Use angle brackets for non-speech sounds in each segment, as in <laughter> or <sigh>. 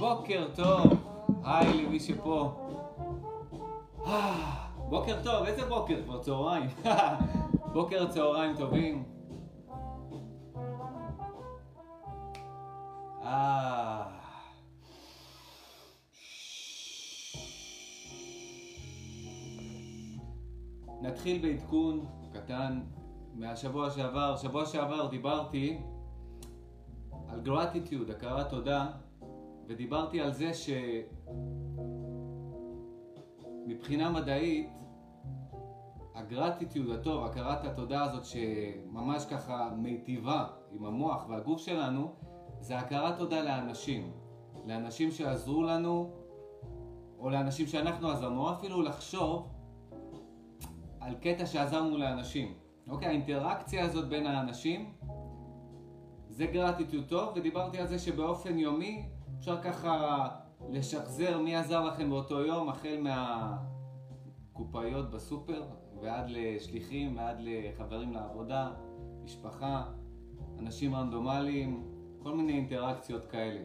בוקר טוב, היי למי שפה. אה, בוקר טוב, איזה בוקר? כבר צהריים. <laughs> בוקר צהריים טובים. אה... נתחיל בעדכון קטן מהשבוע שעבר. שבוע שעבר דיברתי על גרטיטיוד, הכרת תודה, ודיברתי על זה שמבחינה מדעית הגרטיטיוד הטוב, הכרת התודה הזאת שממש ככה מיטיבה עם המוח והגוף שלנו, זה הכרת תודה לאנשים. לאנשים שעזרו לנו, או לאנשים שאנחנו עזרנו, או אפילו לחשוב על קטע שעזרנו לאנשים. אוקיי, האינטראקציה הזאת בין האנשים זה גרטיטיוד טוב, ודיברתי על זה שבאופן יומי אפשר ככה לשחזר מי עזר לכם באותו יום, החל מהקופאיות בסופר ועד לשליחים ועד לחברים לעבודה, משפחה, אנשים רנדומליים, כל מיני אינטראקציות כאלה.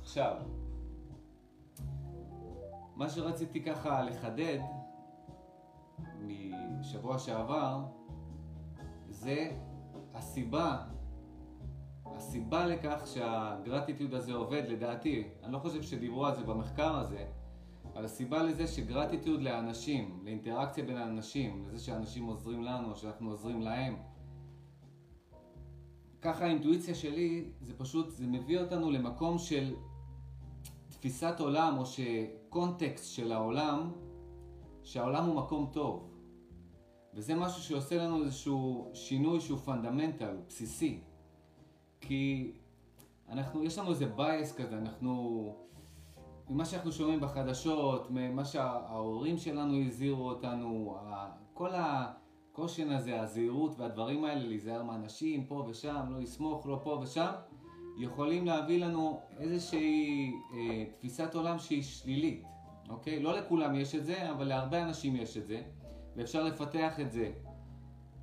עכשיו, מה שרציתי ככה לחדד משבוע שעבר זה הסיבה, הסיבה לכך שהגרטיטיוד הזה עובד לדעתי, אני לא חושב שדיברו על זה במחקר הזה, אבל הסיבה לזה שגרטיטיוד לאנשים, לאינטראקציה בין האנשים, לזה שאנשים עוזרים לנו, שאנחנו עוזרים להם, ככה האינטואיציה שלי, זה פשוט, זה מביא אותנו למקום של תפיסת עולם או שקונטקסט של העולם, שהעולם הוא מקום טוב. וזה משהו שעושה לנו איזשהו שינוי שהוא fundamental, בסיסי. כי אנחנו, יש לנו איזה base כזה, אנחנו, ממה שאנחנו שומעים בחדשות, ממה שההורים שלנו הזהירו אותנו, כל ה caution הזה, הזהירות והדברים האלה, להיזהר מאנשים פה ושם, לא לסמוך, לא פה ושם, יכולים להביא לנו איזושהי אה, תפיסת עולם שהיא שלילית, אוקיי? לא לכולם יש את זה, אבל להרבה אנשים יש את זה. ואפשר לפתח את זה.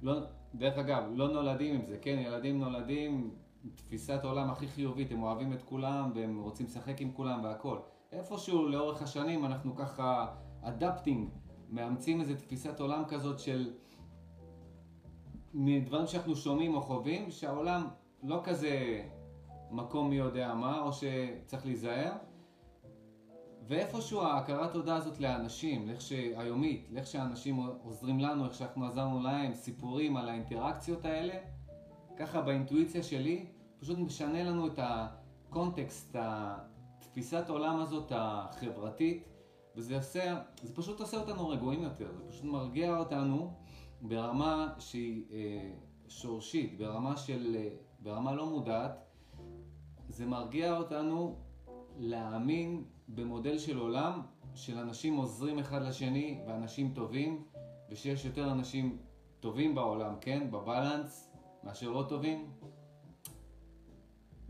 לא, דרך אגב, לא נולדים עם זה, כן, ילדים נולדים תפיסת עולם הכי חיובית, הם אוהבים את כולם והם רוצים לשחק עם כולם והכל. איפשהו לאורך השנים אנחנו ככה אדפטינג, מאמצים איזה תפיסת עולם כזאת של מדברים שאנחנו שומעים או חווים, שהעולם לא כזה מקום מי יודע מה, או שצריך להיזהר. ואיפשהו ההכרת תודה הזאת לאנשים, לאיך שהיומית, לאיך שאנשים עוזרים לנו, איך שאנחנו עזרנו להם, סיפורים על האינטראקציות האלה, ככה באינטואיציה שלי, פשוט משנה לנו את הקונטקסט, התפיסת עולם הזאת החברתית, וזה עושה, זה פשוט עושה אותנו רגועים יותר, זה פשוט מרגיע אותנו ברמה שהיא אה, שורשית, ברמה של, אה, ברמה לא מודעת, זה מרגיע אותנו להאמין במודל של עולם של אנשים עוזרים אחד לשני ואנשים טובים ושיש יותר אנשים טובים בעולם, כן? בבלנס מאשר לא טובים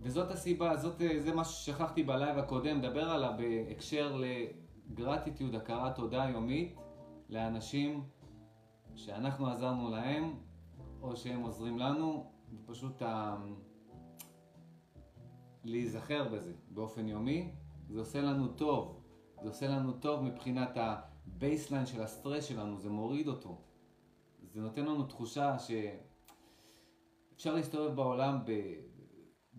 וזאת הסיבה, זאת, זה מה ששכחתי בלייב הקודם, דבר עליו בהקשר לגרטיטיוד, הכרת תודה יומית לאנשים שאנחנו עזרנו להם או שהם עוזרים לנו, ופשוט ה... להיזכר בזה באופן יומי זה עושה לנו טוב. זה עושה לנו טוב מבחינת ה baseline של הסטרס שלנו, זה מוריד אותו. זה נותן לנו תחושה שאפשר להסתובב בעולם, ב...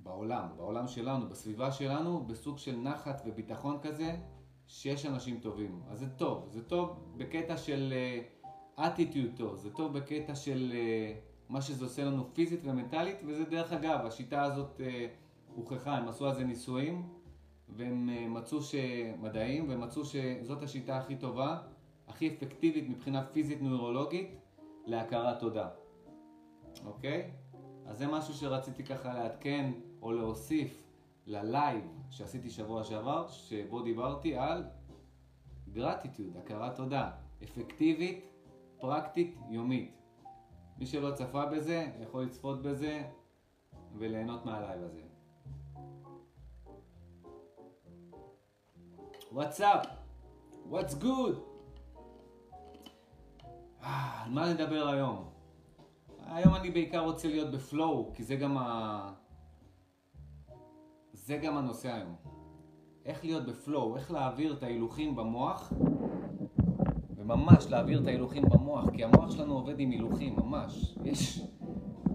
בעולם, בעולם שלנו, בסביבה שלנו, בסוג של נחת וביטחון כזה, שיש אנשים טובים. אז זה טוב, זה טוב בקטע של אטיטיוד uh, טוב, זה טוב בקטע של uh, מה שזה עושה לנו פיזית ומנטלית, וזה דרך אגב, השיטה הזאת uh, הוכחה, הם עשו על זה ניסויים. והם אה, מצאו שמדעים, והם מצאו שזאת השיטה הכי טובה, הכי אפקטיבית מבחינה פיזית נוירולוגית להכרת תודה. אוקיי? אז זה משהו שרציתי ככה לעדכן או להוסיף ללייב שעשיתי שבוע שעבר, שבו דיברתי על gratitude, הכרת תודה, אפקטיבית, פרקטית, יומית. מי שלא צפה בזה, יכול לצפות בזה וליהנות מהלייב הזה. What's up? What's good? אה, על מה נדבר היום? היום אני בעיקר רוצה להיות בפלואו, כי זה גם ה... זה גם הנושא היום. איך להיות בפלואו, איך להעביר את ההילוכים במוח, וממש להעביר את ההילוכים במוח, כי המוח שלנו עובד עם הילוכים, ממש. יש,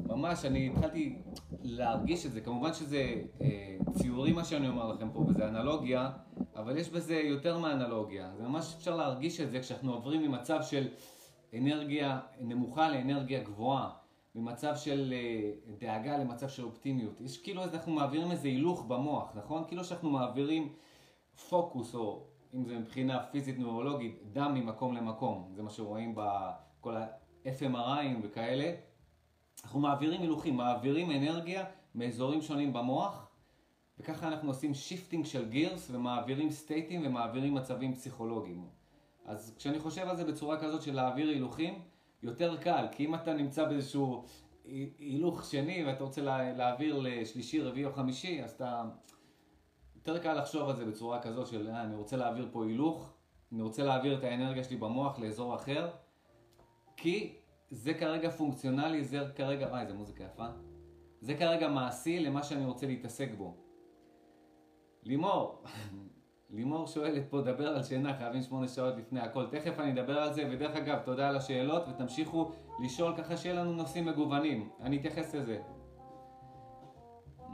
ממש, אני התחלתי להרגיש את זה, כמובן שזה אה, ציורי מה שאני אומר לכם פה, וזה אנלוגיה, אבל יש בזה יותר מאנלוגיה. זה ממש אפשר להרגיש את זה כשאנחנו עוברים ממצב של אנרגיה נמוכה לאנרגיה גבוהה. ממצב של אה, דאגה למצב של אופטימיות. יש כאילו אנחנו מעבירים איזה הילוך במוח, נכון? כאילו שאנחנו מעבירים פוקוס, או אם זה מבחינה פיזית נוירולוגית, דם ממקום למקום. זה מה שרואים בכל ה-FMRI וכאלה. אנחנו מעבירים הילוכים, מעבירים אנרגיה מאזורים שונים במוח, וככה אנחנו עושים shifting של gears ומעבירים סטייטים ומעבירים מצבים פסיכולוגיים. אז כשאני חושב על זה בצורה כזאת של להעביר הילוכים, יותר קל, כי אם אתה נמצא באיזשהו הילוך שני ואתה רוצה להעביר לשלישי, רביעי או חמישי, אז אתה... יותר קל לחשוב על זה בצורה כזאת של אה, אני רוצה להעביר פה הילוך, אני רוצה להעביר את האנרגיה שלי במוח לאזור אחר, כי זה כרגע פונקציונלי, זה כרגע, וואי, איזה מוזיקה יפה. זה כרגע מעשי למה שאני רוצה להתעסק בו. לימור, לימור שואלת פה, דבר על שינה, חייבים שמונה שעות לפני הכל. תכף אני אדבר על זה, ודרך אגב, תודה על השאלות, ותמשיכו לשאול ככה שיהיה לנו נושאים מגוונים. אני אתייחס לזה. Mm,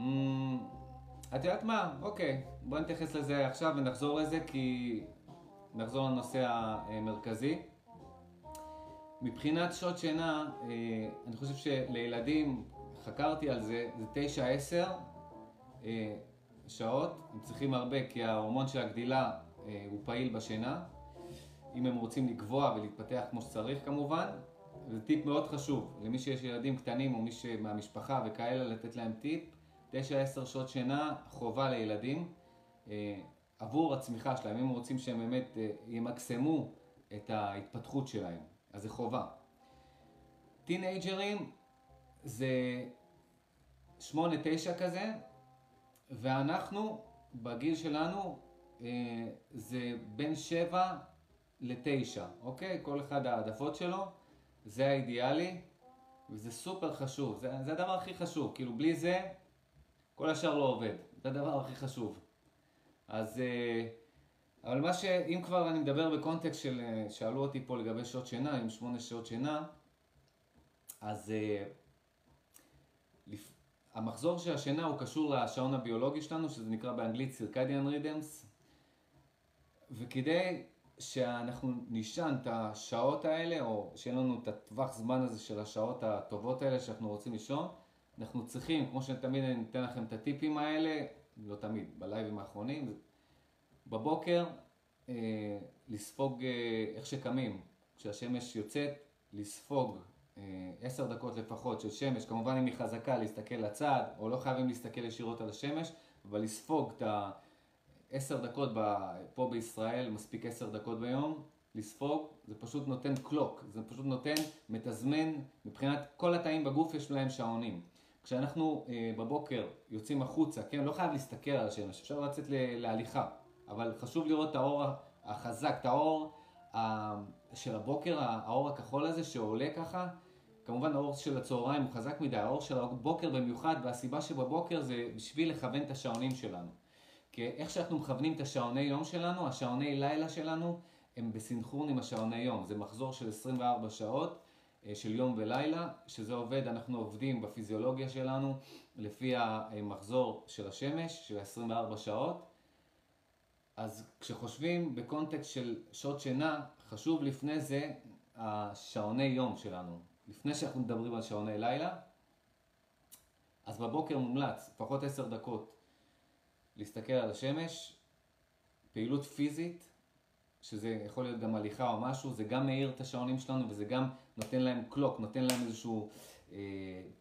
את יודעת מה? אוקיי, בואי נתייחס לזה עכשיו ונחזור לזה, כי נחזור לנושא המרכזי. מבחינת שעות שינה, אה, אני חושב שלילדים, חקרתי על זה, זה 9-10. שעות, הם צריכים הרבה כי ההורמון של הגדילה אה, הוא פעיל בשינה, אם הם רוצים לגבוה ולהתפתח כמו שצריך כמובן. זה טיפ מאוד חשוב למי שיש ילדים קטנים או מי שמהמשפחה וכאלה, לתת להם טיפ. 9-10 שעות שינה חובה לילדים אה, עבור הצמיחה שלהם, אם הם רוצים שהם באמת אה, ימקסמו את ההתפתחות שלהם, אז זה חובה. טינג'רים זה 8-9 כזה, ואנחנו, בגיל שלנו, אה, זה בין 7 ל-9, אוקיי? כל אחד העדפות שלו, זה האידיאלי, וזה סופר חשוב, זה, זה הדבר הכי חשוב, כאילו בלי זה, כל השאר לא עובד, זה הדבר הכי חשוב. אז, אה, אבל מה ש... אם כבר אני מדבר בקונטקסט של, אה, שאלו אותי פה לגבי שעות שינה, עם 8 שעות שינה, אז המחזור של השינה הוא קשור לשעון הביולוגי שלנו, שזה נקרא באנגלית סירקדיאן רידמס, וכדי שאנחנו נישן את השעות האלה, או שיהיה לנו את הטווח זמן הזה של השעות הטובות האלה שאנחנו רוצים לישון, אנחנו צריכים, כמו שתמיד אני אתן לכם את הטיפים האלה, לא תמיד, בלייבים האחרונים, בבוקר אה, לספוג אה, איך שקמים, כשהשמש יוצאת, לספוג עשר דקות לפחות של שמש, כמובן אם היא חזקה להסתכל לצד, או לא חייבים להסתכל ישירות על השמש, אבל לספוג את העשר דקות ב, פה בישראל, מספיק עשר דקות ביום, לספוג, זה פשוט נותן קלוק, זה פשוט נותן, מתזמן, מבחינת כל התאים בגוף יש להם שעונים. כשאנחנו אה, בבוקר יוצאים החוצה, כן, לא חייב להסתכל על השמש, אפשר לצאת להליכה, אבל חשוב לראות את האור החזק, את האור של הבוקר, האור הכחול הזה שעולה ככה, כמובן האור של הצהריים הוא חזק מדי, האור של הבוקר במיוחד, והסיבה שבבוקר זה בשביל לכוון את השעונים שלנו. כי איך שאנחנו מכוונים את השעוני יום שלנו, השעוני לילה שלנו הם בסנכרון עם השעוני יום. זה מחזור של 24 שעות אה, של יום ולילה, שזה עובד, אנחנו עובדים בפיזיולוגיה שלנו לפי המחזור של השמש, של 24 שעות. אז כשחושבים בקונטקסט של שעות שינה, חשוב לפני זה השעוני יום שלנו. לפני שאנחנו מדברים על שעוני לילה, אז בבוקר מומלץ, פחות עשר דקות, להסתכל על השמש, פעילות פיזית, שזה יכול להיות גם הליכה או משהו, זה גם מאיר את השעונים שלנו וזה גם נותן להם קלוק, נותן להם איזשהו אה,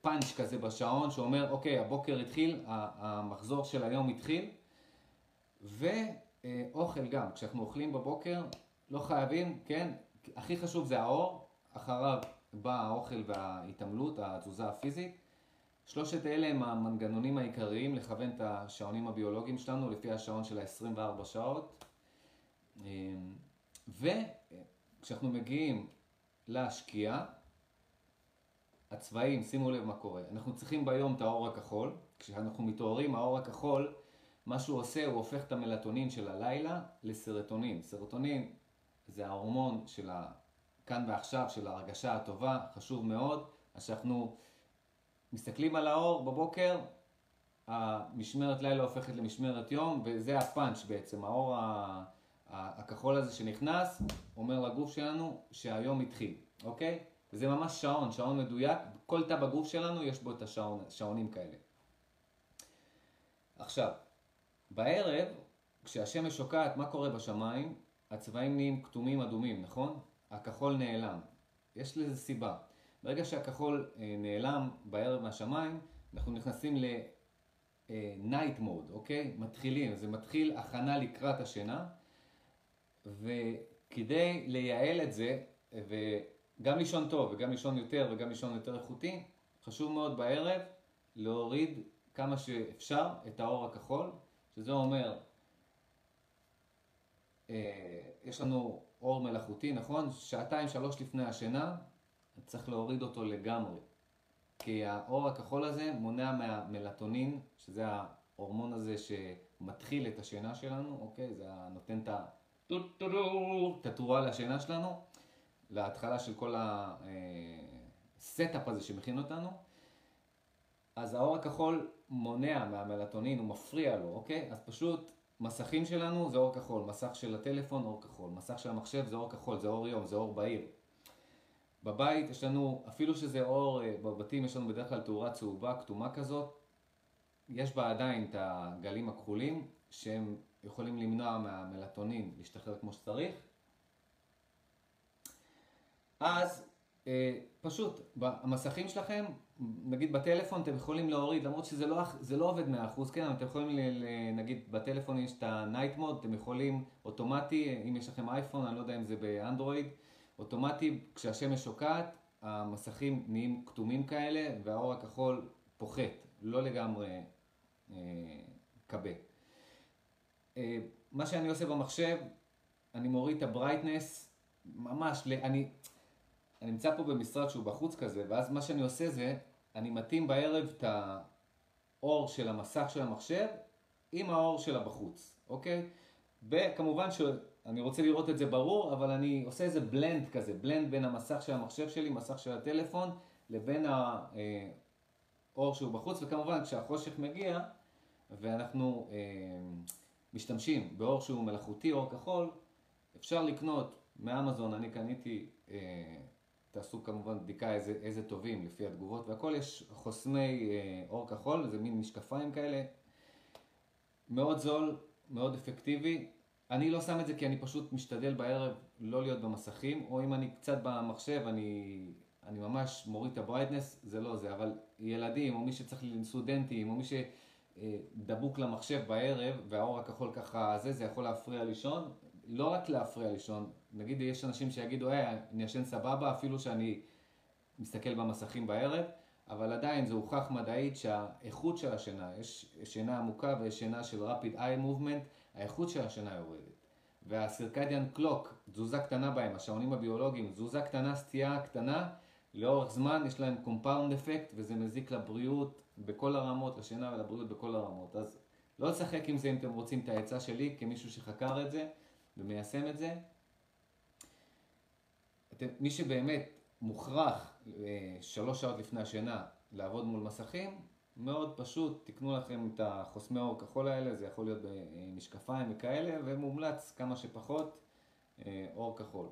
פאנץ' כזה בשעון שאומר, אוקיי, הבוקר התחיל, המחזור של היום התחיל, ואוכל גם, כשאנחנו אוכלים בבוקר, לא חייבים, כן, הכי חשוב זה האור, אחריו בא האוכל וההתעמלות, התזוזה הפיזית. שלושת אלה הם המנגנונים העיקריים לכוון את השעונים הביולוגיים שלנו לפי השעון של ה-24 שעות. וכשאנחנו מגיעים להשקיע, הצבעים, שימו לב מה קורה. אנחנו צריכים ביום את האור הכחול. כשאנחנו מתעוררים, האור הכחול מה שהוא עושה, הוא הופך את המלטונין של הלילה לסרטונין. סרטונין זה ההורמון של הכאן ועכשיו, של ההרגשה הטובה, חשוב מאוד. אז כשאנחנו מסתכלים על האור בבוקר, המשמרת לילה הופכת למשמרת יום, וזה הפאנץ' בעצם, האור הכחול הזה שנכנס, אומר לגוף שלנו שהיום התחיל, אוקיי? וזה ממש שעון, שעון מדויק, כל תא בגוף שלנו יש בו את השעונים כאלה. עכשיו, בערב, כשהשמש שוקעת, מה קורה בשמיים? הצבעים נהיים כתומים אדומים, נכון? הכחול נעלם. יש לזה סיבה. ברגע שהכחול אה, נעלם בערב מהשמיים, אנחנו נכנסים ל-night mode, אוקיי? מתחילים, זה מתחיל הכנה לקראת השינה, וכדי לייעל את זה, וגם לישון טוב, וגם לישון יותר, וגם לישון יותר איכותי, חשוב מאוד בערב להוריד כמה שאפשר את האור הכחול, שזה אומר, אה, יש לנו אור מלאכותי, נכון? שעתיים, שלוש לפני השינה, צריך להוריד אותו לגמרי. כי האור הכחול הזה מונע מהמלטונין, שזה ההורמון הזה שמתחיל את השינה שלנו, אוקיי? זה נותן את ה... את התרועה לשינה שלנו, להתחלה של כל ה setup הזה שמכין אותנו. אז האור הכחול מונע מהמלטונין, הוא מפריע לו, אוקיי? אז פשוט מסכים שלנו זה אור כחול, מסך של הטלפון אור כחול, מסך של המחשב זה אור כחול, זה אור יום, זה אור בהיר. בבית יש לנו, אפילו שזה אור, אה, בבתים יש לנו בדרך כלל תאורה צהובה, כתומה כזאת, יש בה עדיין את הגלים הכחולים שהם יכולים למנוע מהמלטונין להשתחרר כמו שצריך. אז אה, פשוט, המסכים שלכם, נגיד בטלפון אתם יכולים להוריד, למרות שזה לא, לא עובד 100%, כן, אתם יכולים, ל, ל, נגיד בטלפון יש את ה-night mode, אתם יכולים אוטומטי, אם יש לכם אייפון, אני לא יודע אם זה באנדרואיד, אוטומטי, כשהשמש שוקעת, המסכים נהיים כתומים כאלה, והאור הכחול פוחת, לא לגמרי אה, כבה. אה, מה שאני עושה במחשב, אני מוריד את ה brightness, ממש, אני, אני נמצא פה במשרד שהוא בחוץ כזה, ואז מה שאני עושה זה, אני מתאים בערב את האור של המסך של המחשב עם האור של הבחוץ, אוקיי? וכמובן שאני רוצה לראות את זה ברור, אבל אני עושה איזה blend כזה, blend בין המסך של המחשב שלי, מסך של הטלפון, לבין האור שהוא בחוץ, וכמובן כשהחושך מגיע ואנחנו אה, משתמשים באור שהוא מלאכותי, אור כחול, אפשר לקנות מאמזון, אני קניתי אה, תעשו כמובן בדיקה איזה, איזה טובים לפי התגובות והכל, יש חוסמי אה, אור כחול, זה מין משקפיים כאלה, מאוד זול, מאוד אפקטיבי. אני לא שם את זה כי אני פשוט משתדל בערב לא להיות במסכים, או אם אני קצת במחשב, אני, אני ממש מוריד את הברייטנס, זה לא זה, אבל ילדים, או מי שצריך, סטודנטים, או מי שדבוק למחשב בערב, והאור הכחול ככה זה, זה יכול להפריע לישון, לא רק להפריע לישון, נגיד יש אנשים שיגידו, היי, אני ישן סבבה, אפילו שאני מסתכל במסכים בערב, אבל עדיין זה הוכח מדעית שהאיכות של השינה, יש שינה עמוקה ויש שינה של rapid eye movement, האיכות של השינה יורדת. וה circadian clock, תזוזה קטנה בהם, השעונים הביולוגיים, תזוזה קטנה, סטייה קטנה, לאורך זמן יש להם compound effect וזה מזיק לבריאות בכל הרמות, לשינה ולבריאות בכל הרמות. אז לא לשחק עם זה אם אתם רוצים את העצה שלי כמישהו שחקר את זה ומיישם את זה. אתם, מי שבאמת מוכרח אה, שלוש שעות לפני השינה לעבוד מול מסכים, מאוד פשוט, תקנו לכם את החוסמי האור כחול האלה, זה יכול להיות במשקפיים וכאלה, ומומלץ כמה שפחות אה, אור כחול.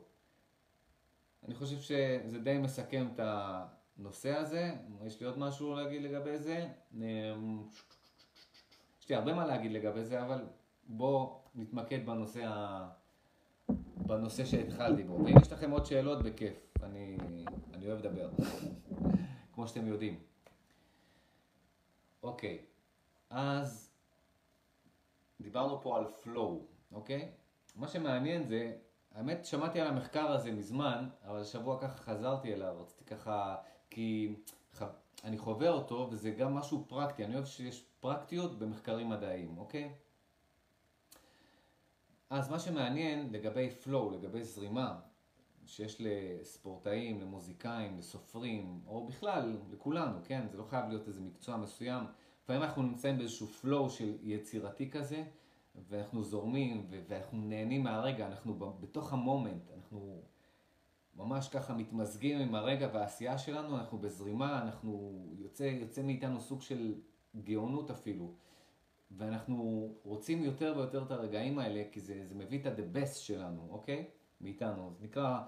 אני חושב שזה די מסכם את הנושא הזה, יש לי עוד משהו להגיד לגבי זה. אה, יש לי הרבה מה להגיד לגבי זה, אבל בואו נתמקד בנושא ה... בנושא שהתחלתי בו. ואם יש לכם עוד שאלות, בכיף. אני, אני אוהב לדבר, <laughs> כמו שאתם יודעים. אוקיי, אז דיברנו פה על flow, אוקיי? מה שמעניין זה, האמת שמעתי על המחקר הזה מזמן, אבל השבוע ככה חזרתי אליו, רציתי ככה, כי אני חווה אותו וזה גם משהו פרקטי, אני אוהב שיש פרקטיות במחקרים מדעיים, אוקיי? אז מה שמעניין לגבי flow, לגבי זרימה, שיש לספורטאים, למוזיקאים, לסופרים, או בכלל, לכולנו, כן? זה לא חייב להיות איזה מקצוע מסוים. לפעמים אנחנו נמצאים באיזשהו flow של יצירתי כזה, ואנחנו זורמים, ואנחנו נהנים מהרגע, אנחנו בתוך המומנט, אנחנו ממש ככה מתמזגים עם הרגע והעשייה שלנו, אנחנו בזרימה, אנחנו, יוצא, יוצא מאיתנו סוג של גאונות אפילו. ואנחנו רוצים יותר ויותר את הרגעים האלה, כי זה, זה מביא את ה-the best שלנו, אוקיי? מאיתנו. זה נקרא,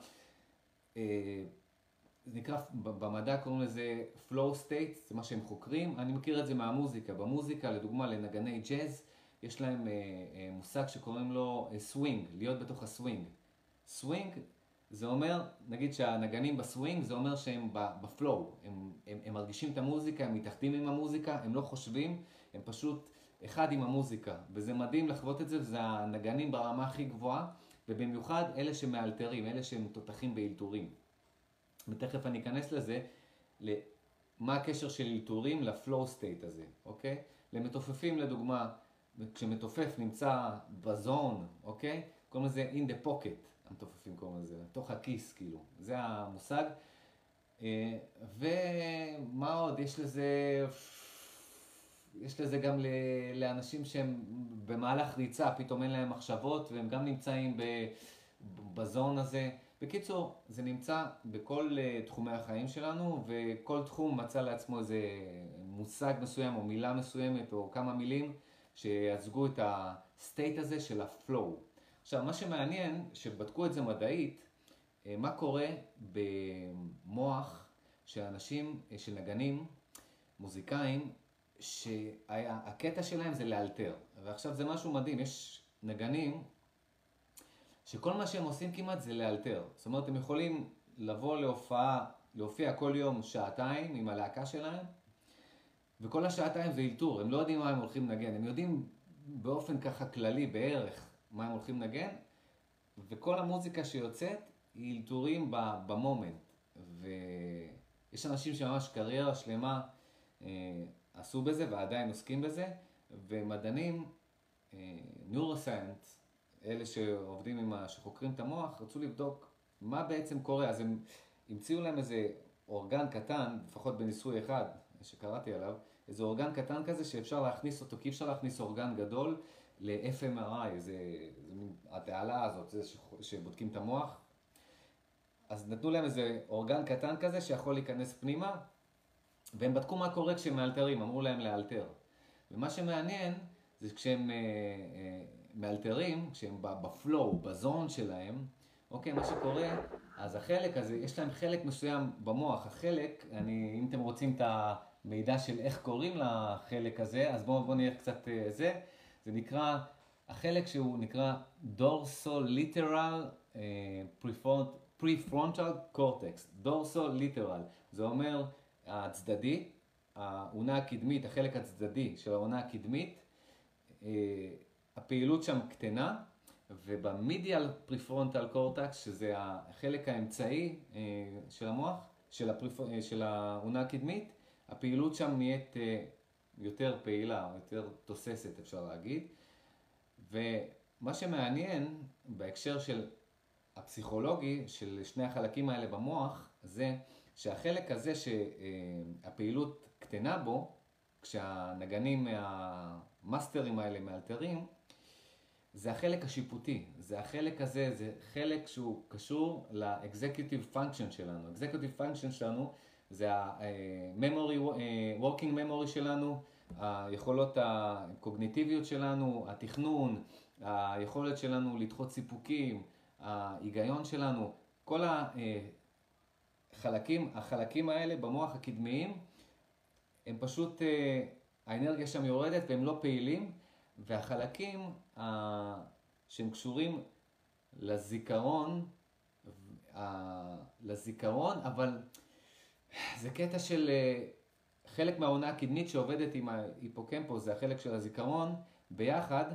אה, זה נקרא, במדע קוראים לזה flow state, זה מה שהם חוקרים. אני מכיר את זה מהמוזיקה. במוזיקה, לדוגמה, לנגני ג'אז, יש להם אה, אה, מושג שקוראים לו סווינג, להיות בתוך הסווינג. סווינג זה אומר, נגיד שהנגנים בסווינג, זה אומר שהם ב flow, הם, הם, הם מרגישים את המוזיקה, הם מתאחדים עם המוזיקה, הם לא חושבים, הם פשוט אחד עם המוזיקה. וזה מדהים לחוות את זה, וזה הנגנים ברמה הכי גבוהה, ובמיוחד אלה שמאלתרים, אלה שהם תותחים באלתורים. ותכף אני אכנס לזה, מה הקשר של אלתורים לפלואו סטייט הזה, אוקיי? למתופפים לדוגמה, כשמתופף נמצא בזון, אוקיי? קוראים לזה in the pocket. המתופפים קוראים לזה, תוך הכיס כאילו, זה המושג. אה, ומה עוד, יש לזה, יש לזה גם לאנשים שהם במהלך ריצה, פתאום אין להם מחשבות והם גם נמצאים ב zone הזה. בקיצור, זה נמצא בכל אה, תחומי החיים שלנו וכל תחום מצא לעצמו איזה מושג מסוים או מילה מסוימת או כמה מילים שיצגו את ה state הזה של ה flow. עכשיו, מה שמעניין, שבדקו את זה מדעית, אה, מה קורה במוח של אנשים, אה, של נגנים, מוזיקאים, שהקטע שלהם זה לאלתר. ועכשיו זה משהו מדהים, יש נגנים שכל מה שהם עושים כמעט זה לאלתר. זאת אומרת, הם יכולים לבוא להופעה, להופיע כל יום שעתיים עם הלהקה שלהם, וכל השעתיים זה אלתור, הם לא יודעים מה הם הולכים לנגן, הם יודעים באופן ככה כללי, בערך, מה הם הולכים לנגן, וכל המוזיקה שיוצאת היא אלתורים במומנט. ויש אנשים שממש קריירה שלמה אה, עשו בזה ועדיין עוסקים בזה, ומדענים, אה, אלה שעובדים עם, ה... שחוקרים את המוח, רצו לבדוק מה בעצם קורה. אז הם המציאו להם איזה אורגן קטן, לפחות בניסוי אחד שקראתי עליו, איזה אורגן קטן כזה שאפשר להכניס אותו, כי אפשר להכניס אורגן גדול ל-FMRI, זה, זה התעלה הזאת, זה שבודקים את המוח. אז נתנו להם איזה אורגן קטן כזה שיכול להיכנס פנימה, והם בדקו מה קורה כשהם מאלתרים, אמרו להם לאלתר. ומה שמעניין זה כשהם אה, אה, מאלתרים, כשהם בפלואו, בזון שלהם, אוקיי, מה שקורה, אז החלק הזה, יש להם חלק מסוים במוח, החלק, אני, אם אתם רוצים את המידע של איך קוראים לחלק הזה, אז בואו בוא נראה קצת אה, זה. זה נקרא, החלק שהוא נקרא dorsolateral prefrontal cortex, dorsolateral, זה אומר הצדדי, האונה הקדמית, החלק הצדדי של האונה הקדמית, אה, הפעילות שם קטנה, וב medial prefrontal cortex, שזה החלק האמצעי אה, של המוח, של, ה pref... אה, של האונה הקדמית, הפעילות שם נהיית יותר פעילה, יותר תוססת אפשר להגיד. ומה שמעניין בהקשר של הפסיכולוגי של שני החלקים האלה במוח, זה שהחלק הזה שהפעילות קטנה בו, כשהנגנים, המאסטרים האלה מאלתרים, זה החלק השיפוטי, זה החלק הזה, זה חלק שהוא קשור ל-executive function שלנו. executive function שלנו זה ה-memory, אה, working memory שלנו, היכולות הקוגניטיביות שלנו, התכנון, היכולת שלנו לדחות סיפוקים, ההיגיון שלנו, כל החלקים, החלקים האלה במוח הקדמיים, הם פשוט, אה, האנרגיה שם יורדת והם לא פעילים, והחלקים שהם קשורים לזיכרון, לזיכרון, אבל זה קטע של אה, חלק מהאונה הקדמית שעובדת עם ההיפוקמפוס, זה החלק של הזיכרון, ביחד,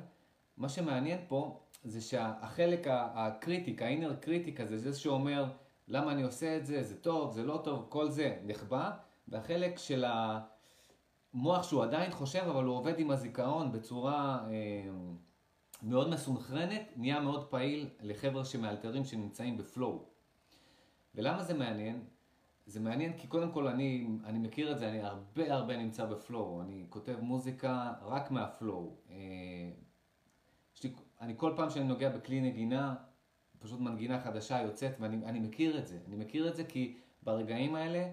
מה שמעניין פה זה שהחלק ה critic, ה inner critic הזה, זה שאומר למה אני עושה את זה, זה טוב, זה לא טוב, כל זה נכבה, והחלק של המוח שהוא עדיין חושב, אבל הוא עובד עם הזיכרון בצורה אה, מאוד מסונכרנת, נהיה מאוד פעיל לחבר'ה שמאלתרים שנמצאים ב flow. ולמה זה מעניין? זה מעניין כי קודם כל אני, אני מכיר את זה, אני הרבה הרבה נמצא בפלואו, אני כותב מוזיקה רק מהפלואו. אה, אני כל פעם שאני נוגע בכלי נגינה, פשוט מנגינה חדשה יוצאת ואני מכיר את זה. אני מכיר את זה כי ברגעים האלה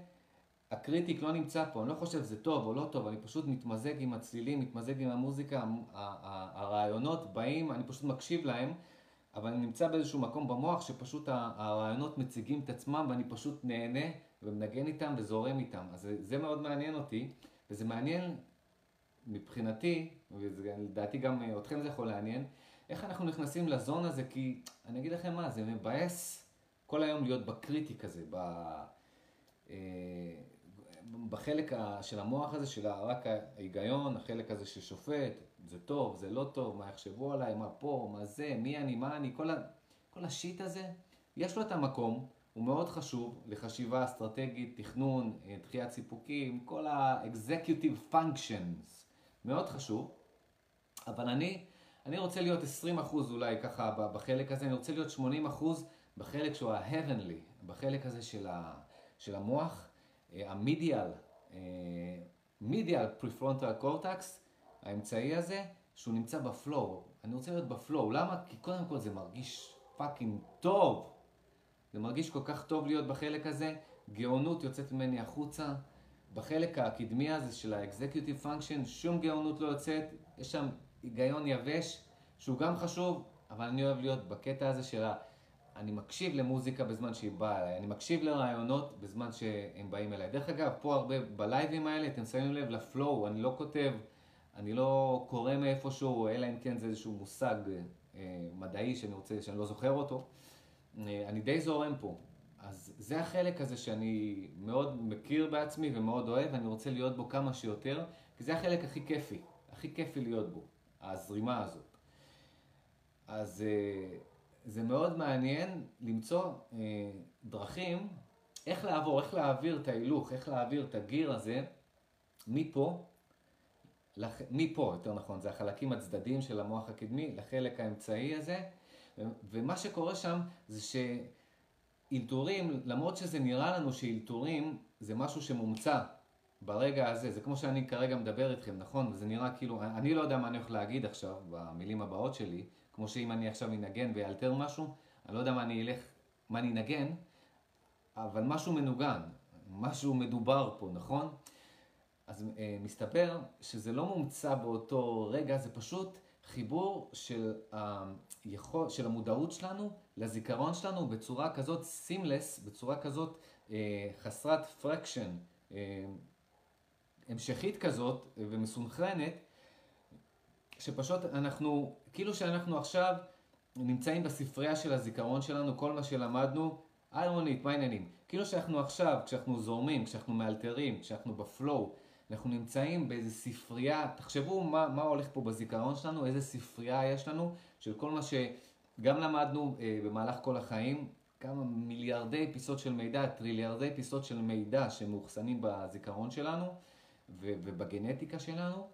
הקריטיק לא נמצא פה, אני לא חושב שזה טוב או לא טוב, אני פשוט מתמזג עם הצלילים, מתמזג עם המוזיקה, הרעיונות באים, אני פשוט מקשיב להם, אבל אני נמצא באיזשהו מקום במוח שפשוט הרעיונות מציגים את עצמם ואני פשוט נהנה ומנגן איתם וזורם איתם. אז זה, זה מאוד מעניין אותי, וזה מעניין מבחינתי, ולדעתי גם אתכם זה יכול לעניין, איך אנחנו נכנסים ל zone הזה, כי אני אגיד לכם מה, זה מבאס כל היום להיות ב critic הזה, ב... אה, בחלק של המוח הזה, של רק ההיגיון, החלק הזה ששופט, זה טוב, זה לא טוב, מה יחשבו עליי, מה פה, מה זה, מי אני, מה אני, כל, ה, כל השיט הזה, יש לו את המקום, הוא מאוד חשוב לחשיבה אסטרטגית, תכנון, אה, דחיית סיפוקים, כל ה-executive functions, מאוד חשוב, אבל אני, אני רוצה להיות 20% אולי ככה בחלק הזה, אני רוצה להיות 80% בחלק שהוא ה-heavenly, בחלק הזה של, ה, של המוח, אה, המדיאל, medial prefrontal cortex, האמצעי הזה, שהוא נמצא ב flow. אני רוצה להיות ב flow, למה? כי קודם כל זה מרגיש fucking טוב. זה מרגיש כל כך טוב להיות בחלק הזה, גאונות יוצאת ממני החוצה. בחלק הקדמי הזה של ה executive function, שום גאונות לא יוצאת, יש שם היגיון יבש, שהוא גם חשוב, אבל אני אוהב להיות בקטע הזה של ה... אני מקשיב למוזיקה בזמן שהיא באה אליי, אני מקשיב לרעיונות בזמן שהם באים אליי. דרך אגב, פה הרבה בלייבים האלה, אתם שמים לב ל flow, אני לא כותב, אני לא קורא מאיפשהו, אלא אם כן זה איזשהו מושג אה, מדעי שאני רוצה, שאני לא זוכר אותו. אה, אני די זורם פה. אז זה החלק הזה שאני מאוד מכיר בעצמי ומאוד אוהב, ואני רוצה להיות בו כמה שיותר, כי זה החלק הכי כיפי, הכי כיפי להיות בו, הזרימה הזאת. אז אה, זה מאוד מעניין למצוא אה, דרכים איך לעבור, איך להעביר את ההילוך, איך להעביר את הגיר הזה מפה, לח... מפה יותר נכון, זה החלקים הצדדיים של המוח הקדמי, לחלק האמצעי הזה, ומה שקורה שם זה שאילתורים, למרות שזה נראה לנו שאילתורים זה משהו שמומצא ברגע הזה, זה כמו שאני כרגע מדבר איתכם, נכון? וזה נראה כאילו, אני לא יודע מה אני הולך להגיד עכשיו במילים הבאות שלי, כמו שאם אני עכשיו אנגן ואלתר משהו, אני לא יודע מה אני אלך, מה אני אנגן, אבל משהו מנוגן, משהו מדובר פה, נכון? אז אה, מסתבר שזה לא מומצא באותו רגע, זה פשוט חיבור של, היכול, של המודעות שלנו לזיכרון שלנו בצורה כזאת סימלס, בצורה כזאת אה, חסרת פרקשן, אה, המשכית כזאת ומסונכרנת, שפשוט אנחנו, כאילו שאנחנו עכשיו נמצאים בספרייה של הזיכרון שלנו, כל מה שלמדנו, איירונית, מה העניינים? כאילו שאנחנו עכשיו, כשאנחנו זורמים, כשאנחנו מאלתרים, כשאנחנו בפלואו, אנחנו נמצאים באיזה ספרייה, תחשבו מה, מה הולך פה בזיכרון שלנו, איזה ספרייה יש לנו של כל מה שגם למדנו אה, במהלך כל החיים, כמה מיליארדי פיסות של מידע, טריליארדי פיסות של מידע שמאוחסנים בזיכרון שלנו ובגנטיקה שלנו.